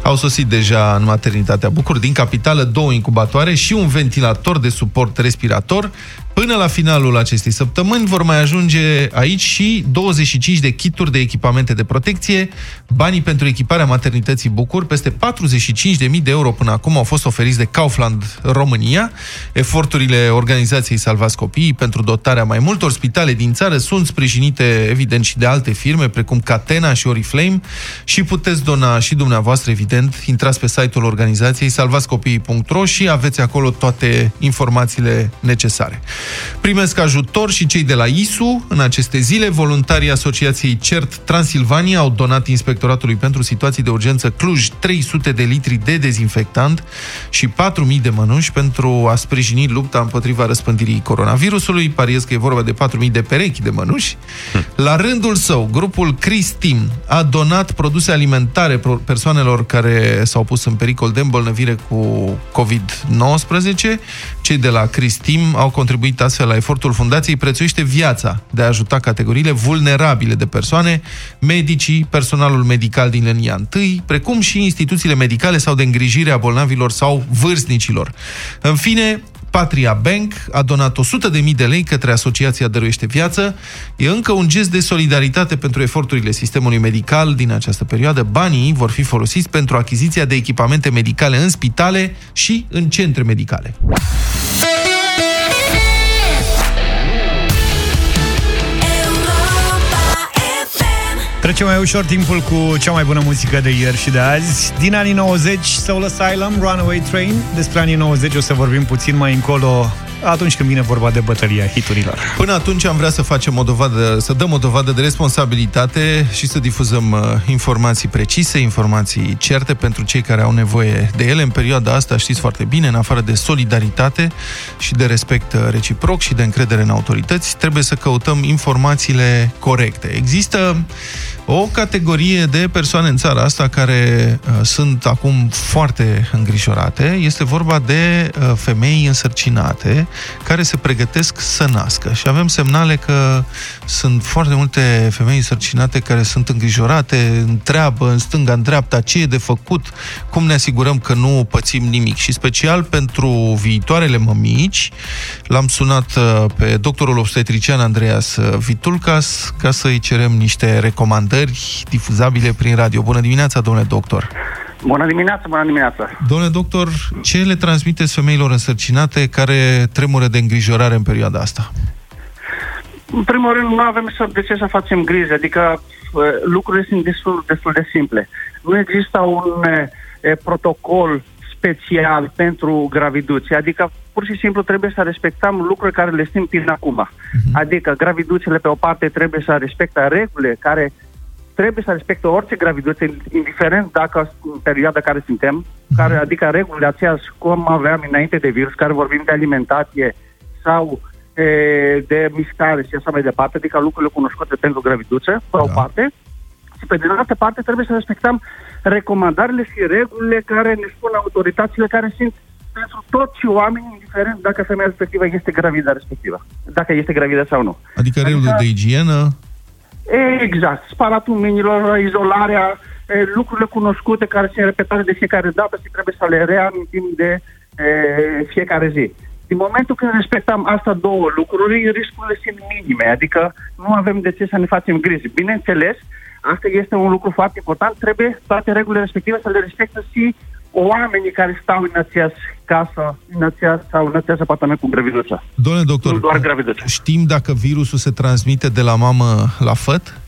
Au sosit deja în maternitatea Bucur din capitală două incubatoare și un ventilator de suport respirator. Până la finalul acestei săptămâni vor mai ajunge aici și 25 de kituri de echipamente de protecție. Banii pentru echiparea maternității Bucur, peste 45.000 de euro până acum au fost oferiți de Kaufland România. Eforturile organizației Salvați Copiii pentru dotarea mai multor spitale din țară sunt sprijinite, evident, și de alte firme, precum Catena și Oriflame și puteți dona și dumneavoastră, evident, intrați pe site-ul organizației salvațcopiii.ro și aveți acolo toate informațiile necesare. Primesc ajutor și cei de la ISU. În aceste zile, voluntarii Asociației CERT Transilvania au donat Inspectoratului pentru Situații de Urgență Cluj 300 de litri de dezinfectant și 4.000 de mănuși pentru a sprijini lupta împotriva răspândirii coronavirusului. Pariez că e vorba de 4.000 de perechi de mănuși. La rândul său, grupul Chris Team a donat produse alimentare persoanelor care s-au pus în pericol de îmbolnăvire cu COVID-19. Cei de la Chris Team au contribuit astfel la efortul fundației Prețuiește Viața de a ajuta categoriile vulnerabile de persoane, medicii, personalul medical din linia 1, precum și instituțiile medicale sau de îngrijire a bolnavilor sau vârstnicilor. În fine, Patria Bank a donat 100.000 de lei către Asociația Dăruiește Viață. E încă un gest de solidaritate pentru eforturile sistemului medical din această perioadă. Banii vor fi folosiți pentru achiziția de echipamente medicale în spitale și în centre medicale. Trecem mai ușor timpul cu cea mai bună muzică de ieri și de azi. Din anii 90, Soul Asylum, Runaway Train. Despre anii 90 o să vorbim puțin mai încolo atunci când vine vorba de bătălia hiturilor. Până atunci am vrea să facem o dovadă, să dăm o dovadă de responsabilitate și să difuzăm uh, informații precise, informații certe pentru cei care au nevoie de ele în perioada asta, știți foarte bine, în afară de solidaritate și de respect uh, reciproc și de încredere în autorități, trebuie să căutăm informațiile corecte. Există o categorie de persoane în țara asta care uh, sunt acum foarte îngrijorate. Este vorba de uh, femei însărcinate care se pregătesc să nască. Și avem semnale că sunt foarte multe femei însărcinate care sunt îngrijorate, întreabă în stânga, în dreapta, ce e de făcut, cum ne asigurăm că nu pățim nimic. Și special pentru viitoarele mămici, l-am sunat uh, pe doctorul obstetrician Andreas Vitulcas ca să-i cerem niște recomandări recomandări difuzabile prin radio. Bună dimineața, domnule doctor! Bună dimineața, bună dimineața! Domnule doctor, ce le transmiteți femeilor însărcinate care tremură de îngrijorare în perioada asta? În primul rând, nu avem să de ce să facem griji, adică uh, lucrurile sunt destul, destul de simple. Nu există un e, protocol special pentru graviduție, adică pur și simplu trebuie să respectăm lucruri care le știm până acum. Uh-huh. Adică graviduțele pe o parte trebuie să respecte regulile care trebuie să respecte orice graviduțe, indiferent dacă în perioada care suntem, mhm. care, adică regulile aceeași cum aveam înainte de virus, care vorbim de alimentație sau e, de mișcare și așa mai departe, adică lucrurile cunoscute pentru graviduțe, pe da. o parte, și pe de altă parte trebuie să respectăm recomandările și regulile care ne spun autoritățile care sunt pentru toți oamenii, indiferent dacă femeia respectivă este gravidă respectivă, dacă este gravidă sau nu. Adică regulile adică, de igienă, Exact. Spalatul mâinilor, izolarea, lucrurile cunoscute care sunt repetate de fiecare dată și trebuie să le reamintim de e, fiecare zi. Din momentul când respectăm asta două lucruri, riscurile sunt minime, adică nu avem de ce să ne facem griji. Bineînțeles, asta este un lucru foarte important, trebuie toate regulile respective să le respectă și oamenii care stau în aceeași casă, în aceeași, sau în aceeași apartament cu graviduța. Domnule doctor, nu doar graviduța. știm dacă virusul se transmite de la mamă la făt?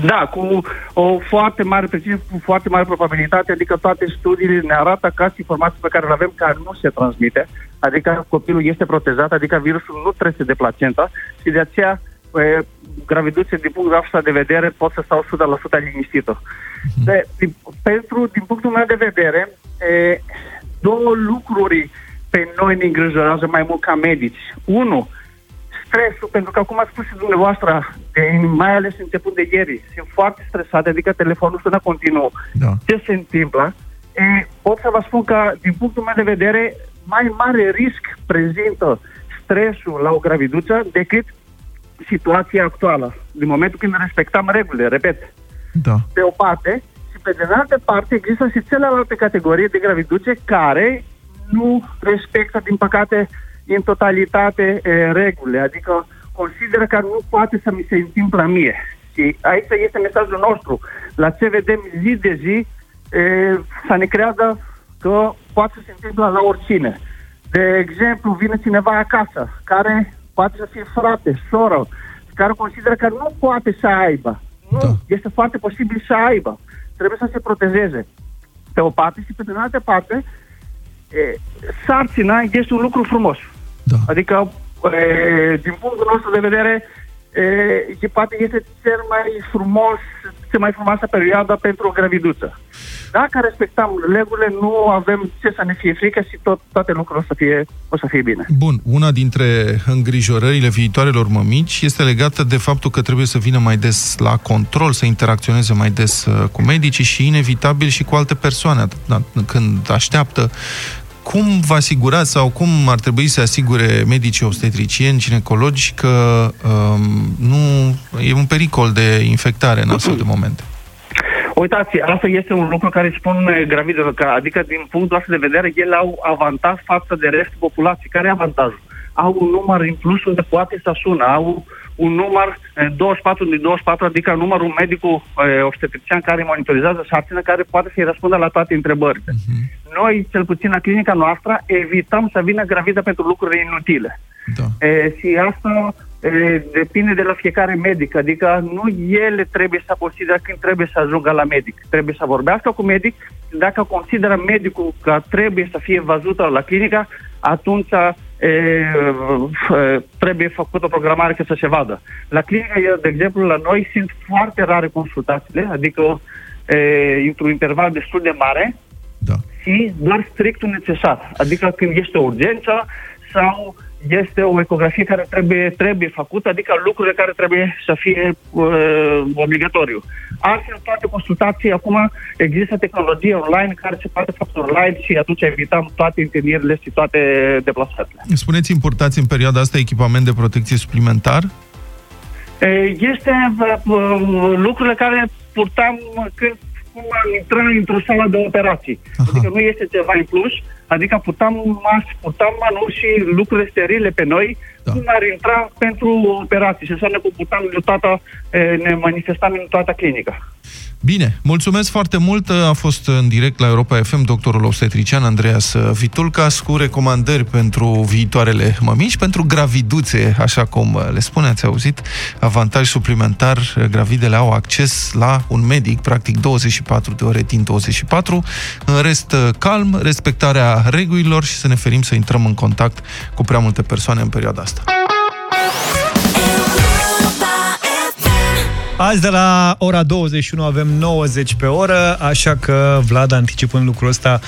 Da, cu o foarte mare precizie, cu foarte mare probabilitate, adică toate studiile ne arată ca informații pe care le avem care nu se transmite, adică copilul este protejat, adică virusul nu trece de placenta și de aceea e, graviduțe din punctul ăsta de vedere pot să stau 100% liniștită. De, din, pentru, din punctul meu de vedere, e, două lucruri pe noi ne îngrijorează mai mult ca medici. Unu, stresul, pentru că acum a spus și dumneavoastră, de, mai ales începând de ieri, sunt foarte stresate, adică telefonul sună continuu. Da. Ce se întâmplă? E, pot să vă spun că, din punctul meu de vedere, mai mare risc prezintă stresul la o graviduță decât situația actuală, din momentul când respectam regulile, repet. Da. Pe o parte, și pe de altă parte există și celelalte categorii de graviduțe care nu respectă, din păcate, în totalitate e, regulile, adică consideră că nu poate să mi se întâmplă mie. Și aici este mesajul nostru. La ce vedem zi de zi, e, să ne creadă că poate să se întâmple la oricine. De exemplu, vine cineva acasă, care poate să fie frate, soră, care consideră că nu poate să aibă. Nu, da. este foarte posibil să aibă. Trebuie să se protejeze. Pe o parte și pe de altă parte, e, sarcina este un lucru frumos. Da. Adică, e, din punctul nostru de vedere, e, poate este cel mai frumos, cea mai frumoasă perioadă pentru o graviduță. Dacă respectăm regulile, nu avem ce să ne fie frică și tot, toate lucrurile o să, fie, o să fie bine. Bun, una dintre îngrijorările viitoarelor mămici este legată de faptul că trebuie să vină mai des la control, să interacționeze mai des uh, cu medicii și inevitabil și cu alte persoane când așteaptă cum vă asigurați sau cum ar trebui să asigure medicii obstetricieni, ginecologi că um, nu e un pericol de infectare în astfel de momente? Uitați, asta este un lucru care spun gravidelor, că, adică din punctul ăsta de vedere, ele au avantaj față de restul populației. Care e avantajul? Au un număr în plus unde poate să sună, au un număr 24 din 24, adică numărul medicul e, obstetrician care monitorizează sarcină, care poate să-i răspundă la toate întrebările. Uh-huh. Noi, cel puțin la clinica noastră, evităm să vină gravidă pentru lucruri inutile. Da. E, și asta e, depinde de la fiecare medic, adică nu ele trebuie să consideră când trebuie să ajungă la medic. Trebuie să vorbească cu medic, dacă consideră medicul că trebuie să fie văzută la clinică, atunci e, e, trebuie făcută o programare ca să se vadă. La clinică, de exemplu, la noi sunt foarte rare consultațiile, adică e, într-un interval destul de mare da. și doar strictul necesar. Adică când este o urgență sau este o ecografie care trebuie, trebuie făcută, adică lucrurile care trebuie să fie uh, obligatoriu. Altfel, toate consultații, acum există tehnologie online care se poate face online și atunci evităm toate întâlnirile și toate deplasările. Spuneți, importați în perioada asta echipament de protecție suplimentar? Este uh, lucrurile care purtam când cum am intrat într-o sală de operații. Aha. Adică nu este ceva în plus, adică purtam mas, purtam manuri și lucruri sterile pe noi, da. cum ar intra pentru operații. Și înseamnă că purtam toată, ne manifestam în toată clinica. Bine, mulțumesc foarte mult. A fost în direct la Europa FM doctorul obstetrician Andreas Vitulcas cu recomandări pentru viitoarele mămici, pentru graviduțe, așa cum le spune, ați auzit, avantaj suplimentar, gravidele au acces la un medic, practic 24 de ore din 24, în rest calm, respectarea regulilor și să ne ferim să intrăm în contact cu prea multe persoane în perioada asta. Azi de la ora 21 avem 90 pe oră, așa că Vlad, anticipând lucrul ăsta,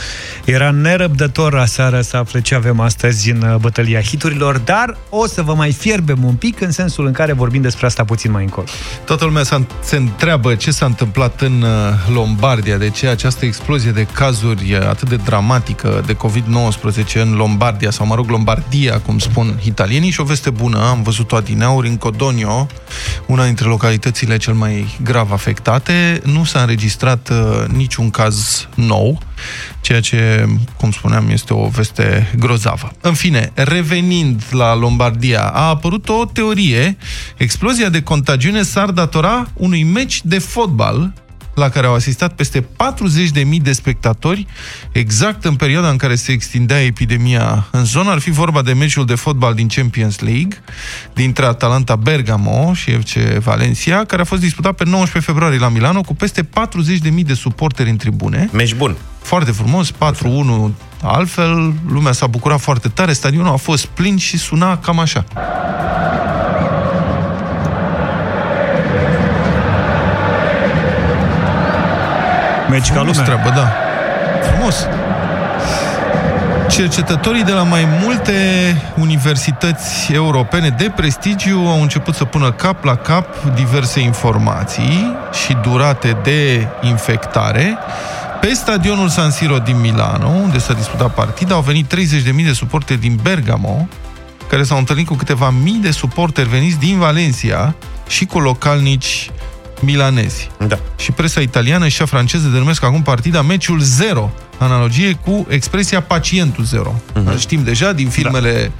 era nerăbdător aseară să afle ce avem astăzi în uh, bătălia hiturilor, dar o să vă mai fierbem un pic în sensul în care vorbim despre asta puțin mai încolo. Toată lumea se întreabă ce s-a întâmplat în uh, Lombardia, de ce această explozie de cazuri uh, atât de dramatică de COVID-19 în Lombardia, sau mă rog Lombardia, cum spun italienii, și o veste bună, am văzut-o adineauri în Codonio, una dintre localitățile cel mai grav afectate. Nu s-a înregistrat uh, niciun caz nou, ceea ce, cum spuneam, este o veste grozavă. În fine, revenind la Lombardia, a apărut o teorie. Explozia de contagiune s-ar datora unui meci de fotbal la care au asistat peste 40.000 de spectatori, exact în perioada în care se extindea epidemia în zonă. Ar fi vorba de meciul de fotbal din Champions League, dintre Atalanta Bergamo și FC Valencia, care a fost disputat pe 19 februarie la Milano, cu peste 40.000 de suporteri în tribune. Meci bun. Foarte frumos, 4-1 altfel, lumea s-a bucurat foarte tare, stadionul a fost plin și suna cam așa. Meci ca lumea. treabă, da. Frumos. Cercetătorii de la mai multe universități europene de prestigiu au început să pună cap la cap diverse informații și durate de infectare. Pe stadionul San Siro din Milano, unde s-a disputat partida, au venit 30.000 de suporteri din Bergamo, care s-au întâlnit cu câteva mii de suporteri veniți din Valencia și cu localnici milanezi. Da. Și presa italiană și a franceză denumesc acum partida meciul zero, analogie cu expresia pacientul zero. Uh-huh. Știm deja din filmele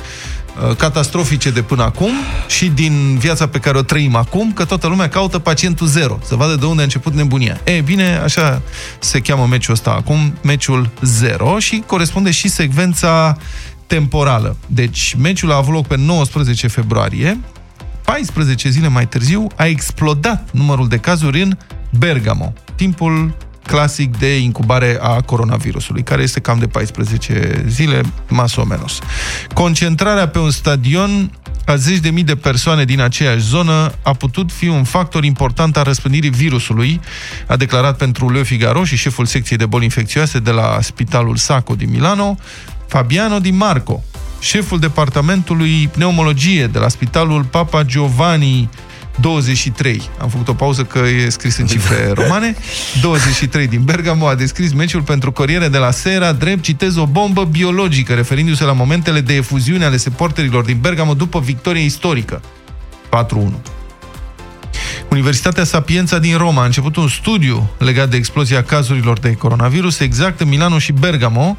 da. catastrofice de până acum și din viața pe care o trăim acum, că toată lumea caută pacientul zero, să vadă de unde a început nebunia. E, bine, așa se cheamă meciul ăsta acum, meciul zero și corespunde și secvența temporală. Deci, meciul a avut loc pe 19 februarie, 14 zile mai târziu a explodat numărul de cazuri în Bergamo, timpul clasic de incubare a coronavirusului, care este cam de 14 zile, mas o menos. Concentrarea pe un stadion a zeci de mii de persoane din aceeași zonă a putut fi un factor important al răspândirii virusului, a declarat pentru Le Figaro și șeful secției de boli infecțioase de la Spitalul Sacco din Milano, Fabiano Di Marco, șeful departamentului pneumologie de la Spitalul Papa Giovanni 23. Am făcut o pauză că e scris în cifre romane. 23 din Bergamo a descris meciul pentru Corriere de la Sera, drept, citez, o bombă biologică, referindu-se la momentele de efuziune ale suporterilor din Bergamo după victorie istorică. 4-1. Universitatea Sapienza din Roma a început un studiu legat de explozia cazurilor de coronavirus exact în Milano și Bergamo,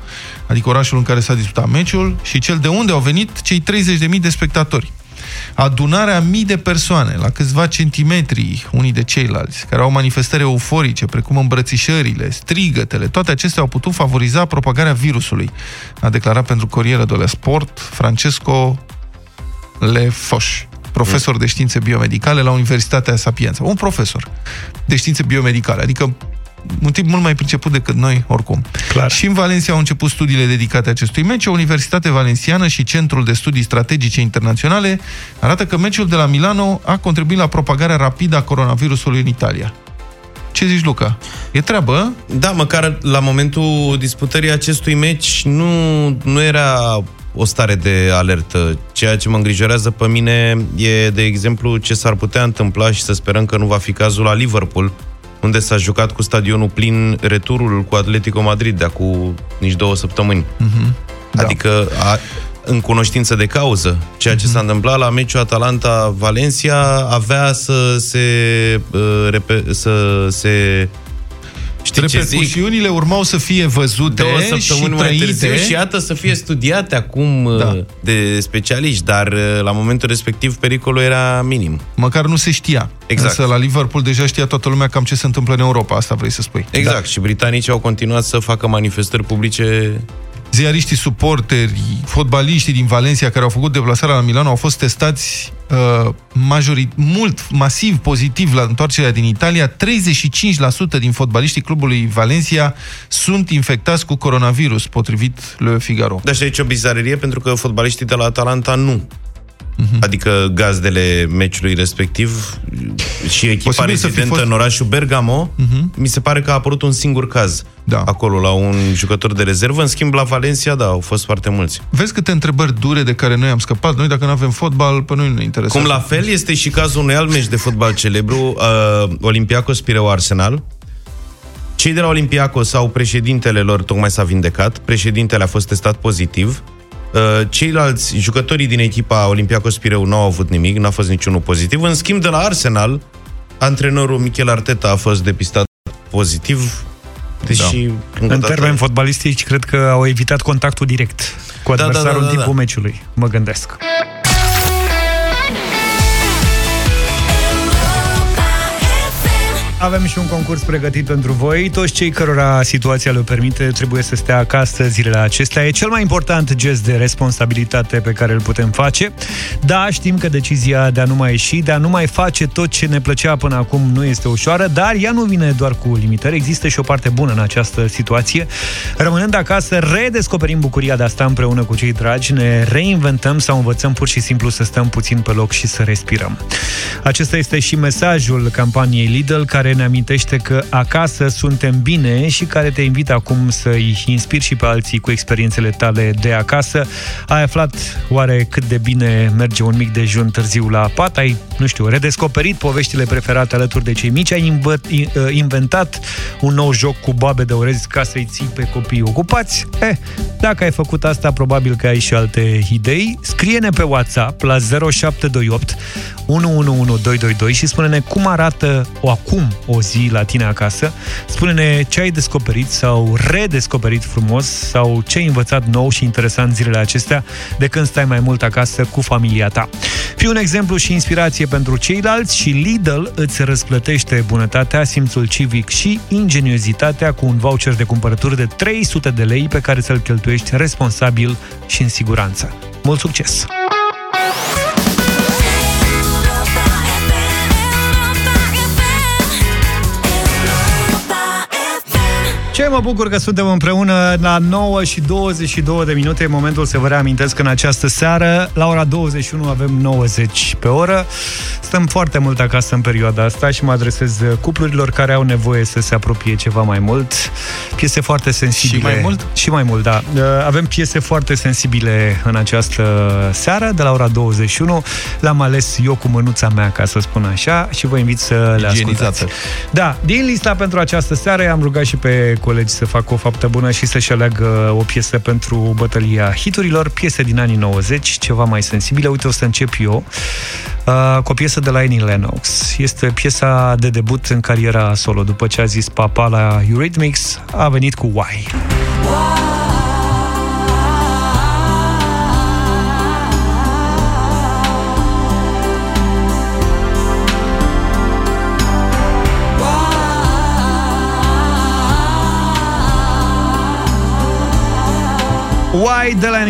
adică orașul în care s-a disputat meciul, și cel de unde au venit cei 30.000 de spectatori. Adunarea mii de persoane, la câțiva centimetri unii de ceilalți, care au manifestări euforice, precum îmbrățișările, strigătele, toate acestea au putut favoriza propagarea virusului, a declarat pentru Corriere de la Sport Francesco Le Foch profesor de științe biomedicale la Universitatea Sapienza. Un profesor de științe biomedicale, adică un tip mult mai priceput decât noi, oricum. Clar. Și în Valencia au început studiile dedicate acestui meci. O universitate valenciană și Centrul de Studii Strategice Internaționale arată că meciul de la Milano a contribuit la propagarea rapidă a coronavirusului în Italia. Ce zici, Luca? E treabă? Da, măcar la momentul disputării acestui meci nu, nu era o stare de alertă. Ceea ce mă îngrijorează pe mine e, de exemplu, ce s-ar putea întâmpla și să sperăm că nu va fi cazul la Liverpool, unde s-a jucat cu stadionul plin returul cu Atletico Madrid de acum nici două săptămâni. Mm-hmm. Da. Adică, a, în cunoștință de cauză, ceea ce mm-hmm. s-a întâmplat la meciul Atalanta-Valencia avea să se, uh, repe, să se Știi Repercusiunile urmau să fie văzute Două săptămâni și mai trăite. târziu și iată să fie studiate acum Da. da. de specialiști, dar uh, la momentul respectiv pericolul era minim. Măcar nu se știa. Exact. Însă la Liverpool deja știa toată lumea cam ce se întâmplă în Europa, asta vrei să spui. Exact, da. și britanicii au continuat să facă manifestări publice Ziariștii, suporteri, fotbaliștii din Valencia care au făcut deplasarea la Milano au fost testați uh, majorit, mult, masiv pozitiv la întoarcerea din Italia. 35% din fotbaliștii clubului Valencia sunt infectați cu coronavirus, potrivit Le Figaro. Dar și aici o bizarerie, pentru că fotbaliștii de la Atalanta nu. Mhm. Adică gazdele meciului respectiv și echipa Posibil să fi rezidentă fost- în orașul Bergamo, Mhm. mi se pare că a apărut un singur caz Da. acolo, la un jucător de rezervă. În schimb, la Valencia, da, au fost foarte mulți. Vezi câte întrebări dure de care noi am scăpat? Noi, dacă nu avem fotbal, pe noi nu ne interesează. Cum la fel este și cazul unui alt meci de fotbal celebru, uh, Olympiacos Pireu Arsenal. Cei de la Olympiacos sau președintele lor tocmai s-a vindecat, președintele a fost testat pozitiv. Uh, ceilalți jucătorii din echipa Olympiacos Pireu nu au avut nimic, n-a fost niciunul pozitiv. În schimb, de la Arsenal, antrenorul Michel Arteta a fost depistat pozitiv, deși... Da. încă În dată- termeni fotbalistici, cred că au evitat contactul direct cu Da, da, adversarul da, da, în timpul da. meciului, mă gândesc. Avem și un concurs pregătit pentru voi. Toți cei cărora situația le permite trebuie să stea acasă zilele acestea. E cel mai important gest de responsabilitate pe care îl putem face. Da, știm că decizia de a nu mai ieși, de a nu mai face tot ce ne plăcea până acum nu este ușoară, dar ea nu vine doar cu limitări. Există și o parte bună în această situație. Rămânând acasă, redescoperim bucuria de a sta împreună cu cei dragi, ne reinventăm sau învățăm pur și simplu să stăm puțin pe loc și să respirăm. Acesta este și mesajul campaniei Lidl, care ne amintește că acasă suntem bine și care te invită acum să-i inspiri și pe alții cu experiențele tale de acasă. Ai aflat oare cât de bine merge un mic dejun târziu la pat? Ai, nu știu, redescoperit poveștile preferate alături de cei mici? Ai inventat un nou joc cu babe de orez ca să-i ții pe copii ocupați? Eh, dacă ai făcut asta, probabil că ai și alte idei. Scrie-ne pe WhatsApp la 0728 111222 și spune-ne cum arată o acum o zi la tine acasă. Spune-ne ce ai descoperit sau redescoperit frumos sau ce ai învățat nou și interesant zilele acestea de când stai mai mult acasă cu familia ta. Fii un exemplu și inspirație pentru ceilalți și Lidl îți răsplătește bunătatea, simțul civic și ingeniozitatea cu un voucher de cumpărături de 300 de lei pe care să-l cheltuiești responsabil și în siguranță. Mult succes! Ce mă bucur că suntem împreună la 9 și 22 de minute. E momentul să vă reamintesc că în această seară, la ora 21, avem 90 pe oră. Stăm foarte mult acasă în perioada asta și mă adresez cuplurilor care au nevoie să se apropie ceva mai mult. Piese foarte sensibile. Și mai mult? Și mai mult, da. Avem piese foarte sensibile în această seară, de la ora 21. L-am ales eu cu mânuța mea, ca să spun așa, și vă invit să le ascultați. Da, din lista pentru această seară am rugat și pe colegi să facă o faptă bună și să-și aleagă o piesă pentru bătălia hiturilor, piese din anii 90, ceva mai sensibile. Uite, o să încep eu uh, cu o piesă de la Annie Lennox. Este piesa de debut în cariera solo. După ce a zis papa la Eurythmics, a venit cu Why. Why? Why de la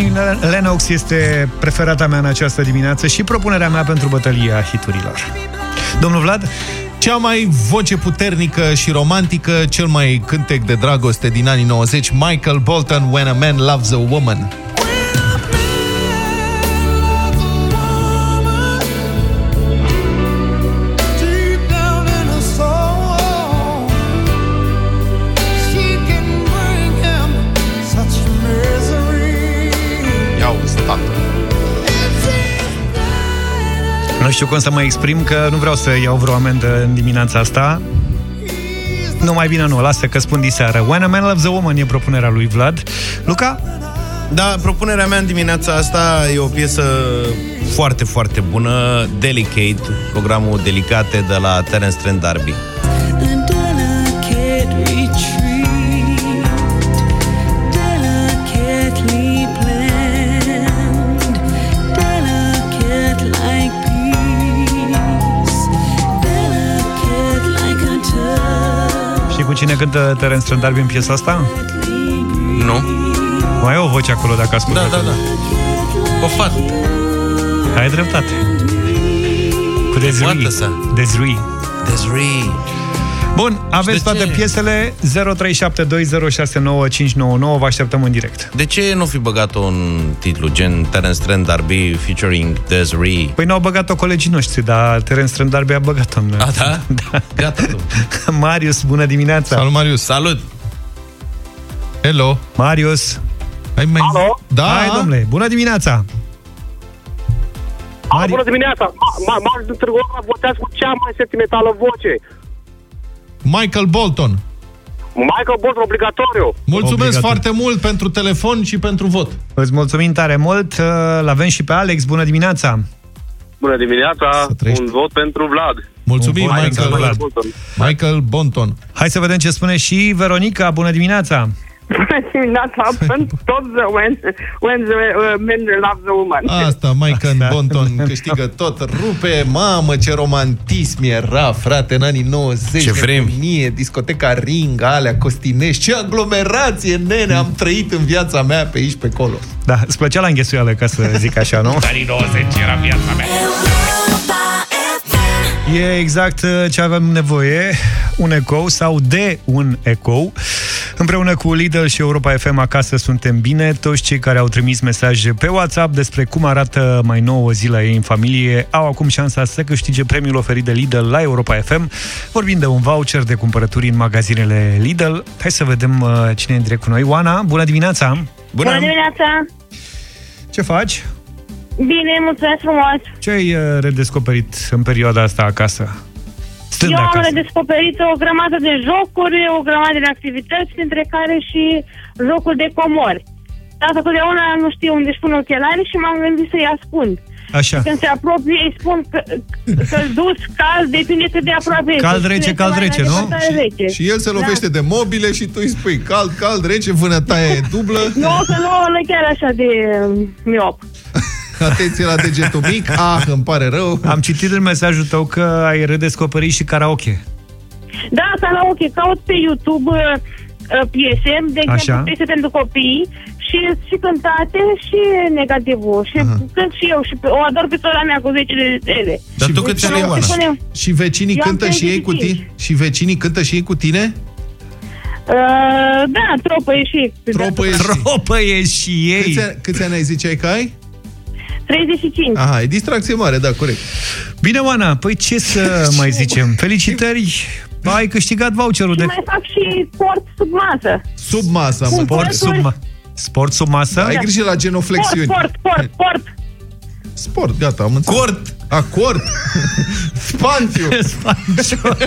Lennox este preferata mea în această dimineață și propunerea mea pentru bătălia hiturilor. Domnul Vlad? Cea mai voce puternică și romantică, cel mai cântec de dragoste din anii 90, Michael Bolton, When a Man Loves a Woman. Nu știu cum să mă exprim, că nu vreau să iau vreo amendă în dimineața asta. Nu, mai bine nu, lasă că spun diseară. When a Man Loves a Woman e propunerea lui Vlad. Luca? Da, propunerea mea în dimineața asta e o piesă foarte, foarte bună, Delicate, programul Delicate de la Terence Trent D'Arby. Cine cântă Terence Trent D'Arby în piesa asta? Nu. Mai e o voce acolo dacă ascultă. Da, da, da. O fată. Ai dreptate. Cu Desiree. Desiree. Desiree. Bun, aveți toate ce? piesele 0372069599, vă așteptăm în direct. De ce nu fi băgat-o în titlu, gen Terence Trent D'Arby featuring Desiree? Păi n-au băgat-o colegii noștri, dar Terence Trent D'Arby a băgat-o în... A, da? da. Gata, tu. Marius, bună dimineața! Salut, Marius! Salut! Hello! Marius! Hai, mai... Alo? Da? Hai, domnule, bună dimineața! Mari... Bună dimineața! Marius din Târgu votează cu cea mai sentimentală voce. Michael Bolton. Michael Bolton, obligatoriu. Mulțumesc obligatoriu. foarte mult pentru telefon și pentru vot. Îți mulțumim tare mult. L-avem și pe Alex. Bună dimineața! Bună dimineața! Un vot pentru Vlad. Mulțumim, Michael, Michael, Vlad. Michael Bonton. Hai să vedem ce spune și Veronica. Bună dimineața! Bună dimineața, tot the when, when the uh, men love the woman. Asta, Maica în Bonton câștigă tot, rupe, mamă, ce romantism era, frate, în anii 90. Ce vremi. nebunie, discoteca Ring, alea, Costinești, ce aglomerație, nene, am trăit în viața mea pe aici, pe acolo. Da, îți plăcea la înghesuială, ca să zic așa, nu? Anii 90 era viața mea. E exact uh, ce avem nevoie, un ecou sau de un ecou. Împreună cu Lidl și Europa FM acasă suntem bine. Toți cei care au trimis mesaje pe WhatsApp despre cum arată mai nou o zi la ei în familie au acum șansa să câștige premiul oferit de Lidl la Europa FM. Vorbim de un voucher de cumpărături în magazinele Lidl. Hai să vedem uh, cine e în direct cu noi. Oana, bună dimineața! Bună dimineața! Ce faci? Bine, mulțumesc frumos! Ce ai uh, redescoperit în perioada asta acasă? Stând Eu am acasă. redescoperit o grămadă de jocuri, o grămadă de activități, între care și jocul de comori. Tata totdeauna nu știu unde își pun ochelari și m-am gândit să-i ascund. Așa. Când se apropie, îi spun că, că dus, cald, depinde cât de aproape este. Cald, rece, Spune cald, ceva rece, mai nu? departe, rece. Și el se lovește de mobile și tu îi spui cald, cald, rece, vânătaie e dublă. Nu, că nu, nu e chiar așa de um, miop. Atenție la degetul mic. Ah, îmi pare rău. Am citit în mesajul tău că ai redescoperit și karaoke. Da, karaoke, caut pe YouTube uh, uh, piese, de Așa. exemplu, piese pentru copii și, și cântate și negativul. Și cânt și eu și pe, o ador pe sora mea cu 10 de stele. Dar tu cât Să ani nu ai, se Oana? pune- Și vecinii Eu am cântă și ei cu 35. tine? Și vecinii cântă și ei cu tine? Uh, da, tropă e și... Tropă e și... Tropă e și ei. Câți ani, câți ani ai ziceai că ai? 35. Aha, e distracție mare, da, corect. Bine, Oana, păi ce să mai zicem? Felicitări! Ai câștigat voucherul Și de mai fac și sport sub masă. Sub masă, am sport înțeles. sub, ma- sport sub masă? Ai grijă la genoflexiuni. Sport, sport, sport, sport. Sport, gata, am înțeles. Cort! Acord! Spațiu! Spațiu!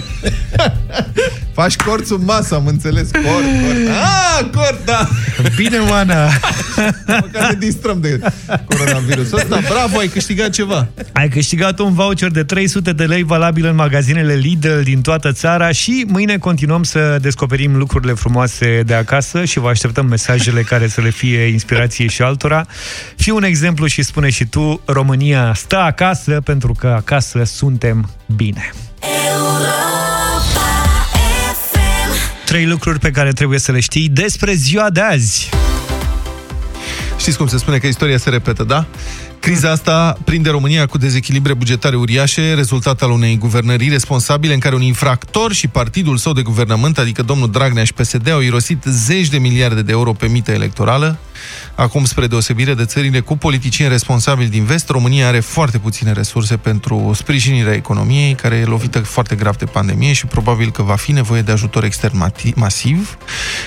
Faci cort sub masă, am înțeles. Cort, cort. Ah, cort, da! Bine, Oana! Măcar ne distrăm de coronavirusul ăsta. Bravo, ai câștigat ceva. Ai câștigat un voucher de 300 de lei valabil în magazinele Lidl din toată țara și mâine continuăm să descoperim lucrurile frumoase de acasă și vă așteptăm mesajele care să le fie inspirație și altora. Fii un exemplu și spune și tu, România stă acasă pentru că acasă suntem bine. Trei lucruri pe care trebuie să le știi despre ziua de azi. Știți cum se spune că istoria se repetă, da? Criza asta prinde România cu dezechilibre bugetare uriașe, rezultat al unei guvernării responsabile în care un infractor și partidul său de guvernământ, adică domnul Dragnea și PSD, au irosit zeci de miliarde de euro pe mită electorală. Acum, spre deosebire de țările cu politicieni responsabili din vest, România are foarte puține resurse pentru sprijinirea economiei, care e lovită foarte grav de pandemie și probabil că va fi nevoie de ajutor extern mati- masiv.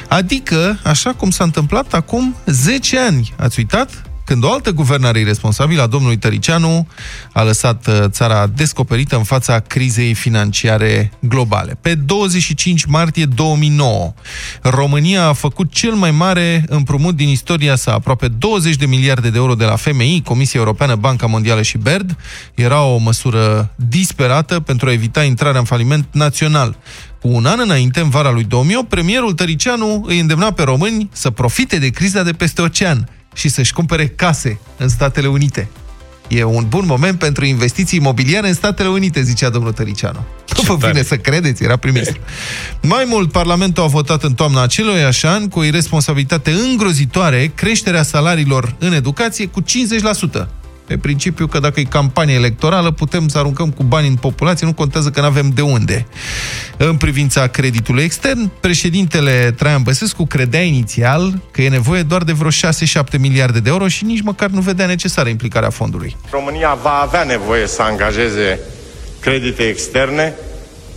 Adică, așa cum s-a întâmplat acum 10 ani. Ați uitat? Când o altă guvernare irresponsabilă a domnului Tăricianu a lăsat uh, țara descoperită în fața crizei financiare globale. Pe 25 martie 2009, România a făcut cel mai mare împrumut din istoria sa, aproape 20 de miliarde de euro de la FMI, Comisia Europeană, Banca Mondială și BERD. Era o măsură disperată pentru a evita intrarea în faliment național. Cu un an înainte, în vara lui 2008, premierul Tăricianu îi îndemna pe români să profite de criza de peste ocean și să-și cumpere case în Statele Unite. E un bun moment pentru investiții imobiliare în Statele Unite, zicea domnul Tăricianu. Nu vă vine să credeți, era prim-ministru. Mai mult, Parlamentul a votat în toamna acelui an cu o irresponsabilitate îngrozitoare creșterea salariilor în educație cu 50%. Pe principiu că dacă e campanie electorală, putem să aruncăm cu bani în populație, nu contează că nu avem de unde. În privința creditului extern, președintele Traian Băsescu credea inițial că e nevoie doar de vreo 6-7 miliarde de euro și nici măcar nu vedea necesară implicarea fondului. România va avea nevoie să angajeze credite externe,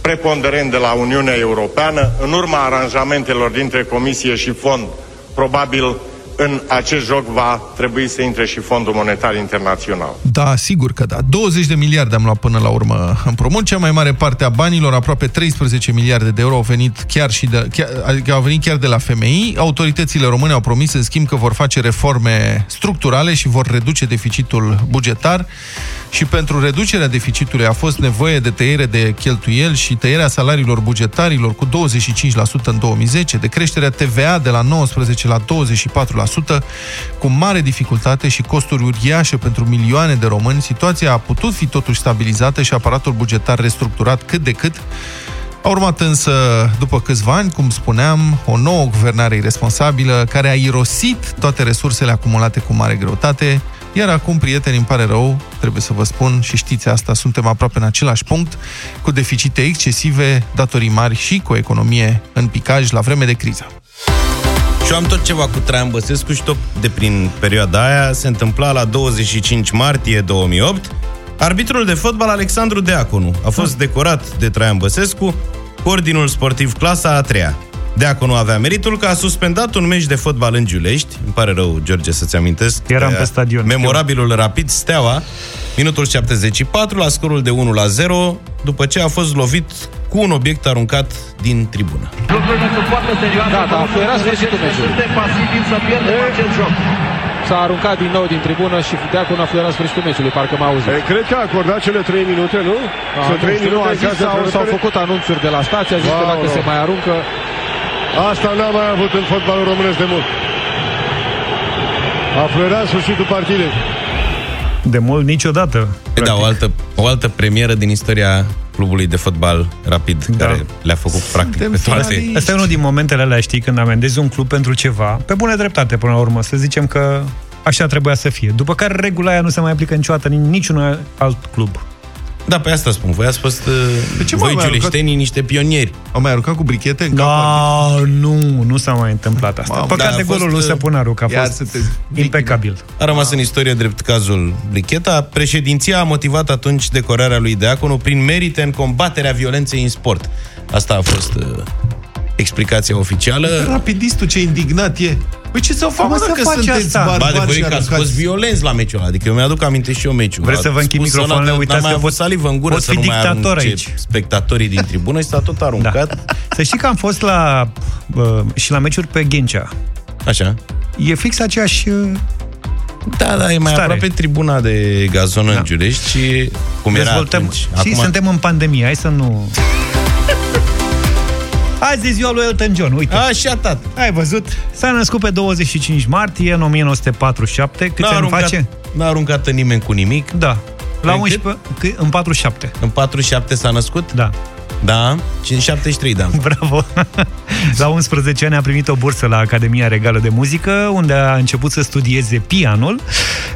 preponderent de la Uniunea Europeană, în urma aranjamentelor dintre Comisie și Fond, probabil în acest joc va trebui să intre și Fondul Monetar Internațional. Da, sigur că da. 20 de miliarde am luat până la urmă împrumut. Cea mai mare parte a banilor, aproape 13 miliarde de euro, au venit chiar, și de, chiar, adică au venit chiar de la FMI. Autoritățile române au promis, în schimb, că vor face reforme structurale și vor reduce deficitul bugetar. Și pentru reducerea deficitului a fost nevoie de tăiere de cheltuieli și tăierea salariilor bugetarilor cu 25% în 2010, de creșterea TVA de la 19 la 24%, cu mare dificultate și costuri uriașe pentru milioane de români, situația a putut fi totuși stabilizată și aparatul bugetar restructurat cât de cât, a urmat însă, după câțiva ani, cum spuneam, o nouă guvernare irresponsabilă care a irosit toate resursele acumulate cu mare greutate, iar acum, prieteni, îmi pare rău, trebuie să vă spun și știți asta, suntem aproape în același punct, cu deficite excesive, datorii mari și cu o economie în picaj la vreme de criză. Și eu am tot ceva cu Traian Băsescu și tot de prin perioada aia se întâmpla la 25 martie 2008. Arbitrul de fotbal Alexandru Deaconu a fost decorat de Traian Băsescu cu Ordinul Sportiv clasa a treia. Deaconu avea meritul că a suspendat un meci de fotbal în Giulești. Îmi pare rău, George, să-ți amintesc. Eram pe stadion. Memorabilul Rapid Steaua, minutul 74, la scorul de 1 la 0, după ce a fost lovit cu un obiect aruncat din tribună. Lucrurile sunt foarte serioase. Gata, a fluierat sfârșitul meciului. Suntem pasivi să pierdem acest joc. S-a aruncat din nou din tribună și Deacon a fluierat sfârșitul meciului, parcă m-a auzit. E, cred că a acordat cele 3 minute, nu? A, Sunt 3 știu, minute a în zis, caz de s-au, s-au prelungire? făcut anunțuri de la stație, a zis că Wow, dacă wow. se mai aruncă... Asta n-am mai avut în fotbalul românesc de mult. A fluierat sfârșitul partidei. De mult niciodată. Păi Da, o altă, o altă premieră din istoria clubului de fotbal rapid, da. care le-a făcut practic pe toate. Asta e unul din momentele alea, știi, când amendezi un club pentru ceva, pe bună dreptate până la urmă, să zicem că așa trebuia să fie. După care regula aia nu se mai aplică niciodată în niciun alt club. Da, pe asta spun. Voi ați fost, De ce uh, m-am voi mai giuleștenii, niște pionieri. Au mai aruncat cu brichete în Da, nu, nu s-a mai întâmplat asta. Mamă, Păcat da, de a fost, golul lui uh, Săpunaru, că a Iar fost sunteți impecabil. A rămas în istorie drept cazul Bricheta. Președinția a motivat atunci decorarea lui Deaconu prin merite în combaterea violenței în sport. Asta a fost uh, explicația oficială. Rapidistul ce indignat e. Păi ce să fac, Cum mă, să dacă faci sunteți asta? Ba, barbari și adevărul e că ați aruncați? fost violenți la meciul ăla. Adică eu mi-aduc aminte și eu meciul. Vreți să vă închid Spus microfonele? ăla, Uitați n-am că mai avut pot- salivă în gură pot să fi nu mai dictator arunce aici. spectatorii din tribună și s-a tot aruncat. Da. Să știi că am fost la uh, și la meciuri pe Ghencea. Așa. E fix aceeași... Uh, Da, da, e mai Stare. aproape tribuna de gazon în Giulești și cum era dezvoltăm. atunci. Și suntem în pandemie, hai să nu... Azi e ziua lui Elton John, uite. Așa, tată. Ai văzut? S-a născut pe 25 martie în 1947. Câți N-a ani aruncat, face? N-a aruncat în nimeni cu nimic. Da. La În 11, cât? în 47. În 47 s-a născut? Da. Da, și în 73 de ani. Bravo! La 11 ani a primit o bursă la Academia Regală de Muzică, unde a început să studieze pianul.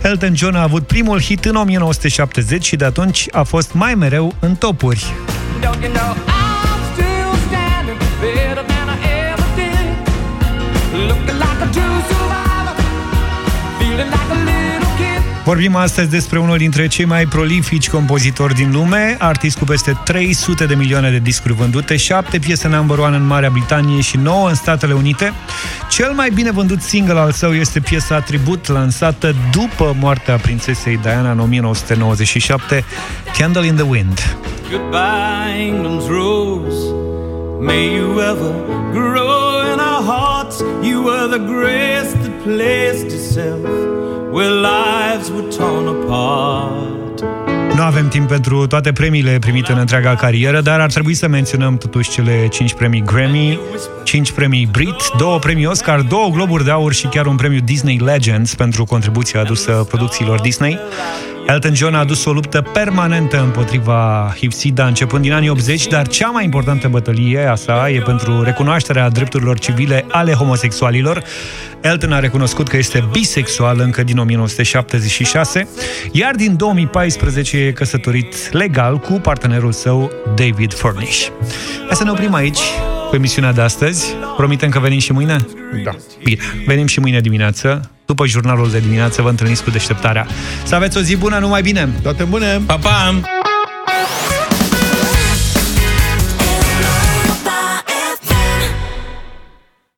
Elton John a avut primul hit în 1970 și de atunci a fost mai mereu în topuri. Don't you know I'm Vorbim astăzi despre unul dintre cei mai prolifici compozitori din lume, artist cu peste 300 de milioane de discuri vândute, 7 piese number one în Marea Britanie și 9 în Statele Unite. Cel mai bine vândut single al său este piesa Tribut, lansată după moartea prințesei Diana în 1997, Candle in the Wind. Goodbye, England's rose. May you ever grow in our hearts. You were the grace that placed itself where lives were torn apart. Nu avem timp pentru toate premiile primite în întreaga carieră, dar ar trebui să menționăm totuși cele 5 premii Grammy, 5 premii Brit, 2 premii Oscar, 2 globuri de aur și chiar un premiu Disney Legends pentru contribuția adusă producțiilor Disney. Elton John a adus o luptă permanentă împotriva HIV-SIDA începând din anii 80, dar cea mai importantă bătălie a sa e pentru recunoașterea drepturilor civile ale homosexualilor. Elton a recunoscut că este bisexual încă din 1976, iar din 2014 e căsătorit legal cu partenerul său David Furnish. Hai să ne oprim aici cu emisiunea de astăzi. Promitem că venim și mâine? Da. Bine, venim și mâine dimineață. După jurnalul de dimineață vă întâlniți cu deșteptarea. Să aveți o zi bună, numai bine! Toate bune! Pa, pa!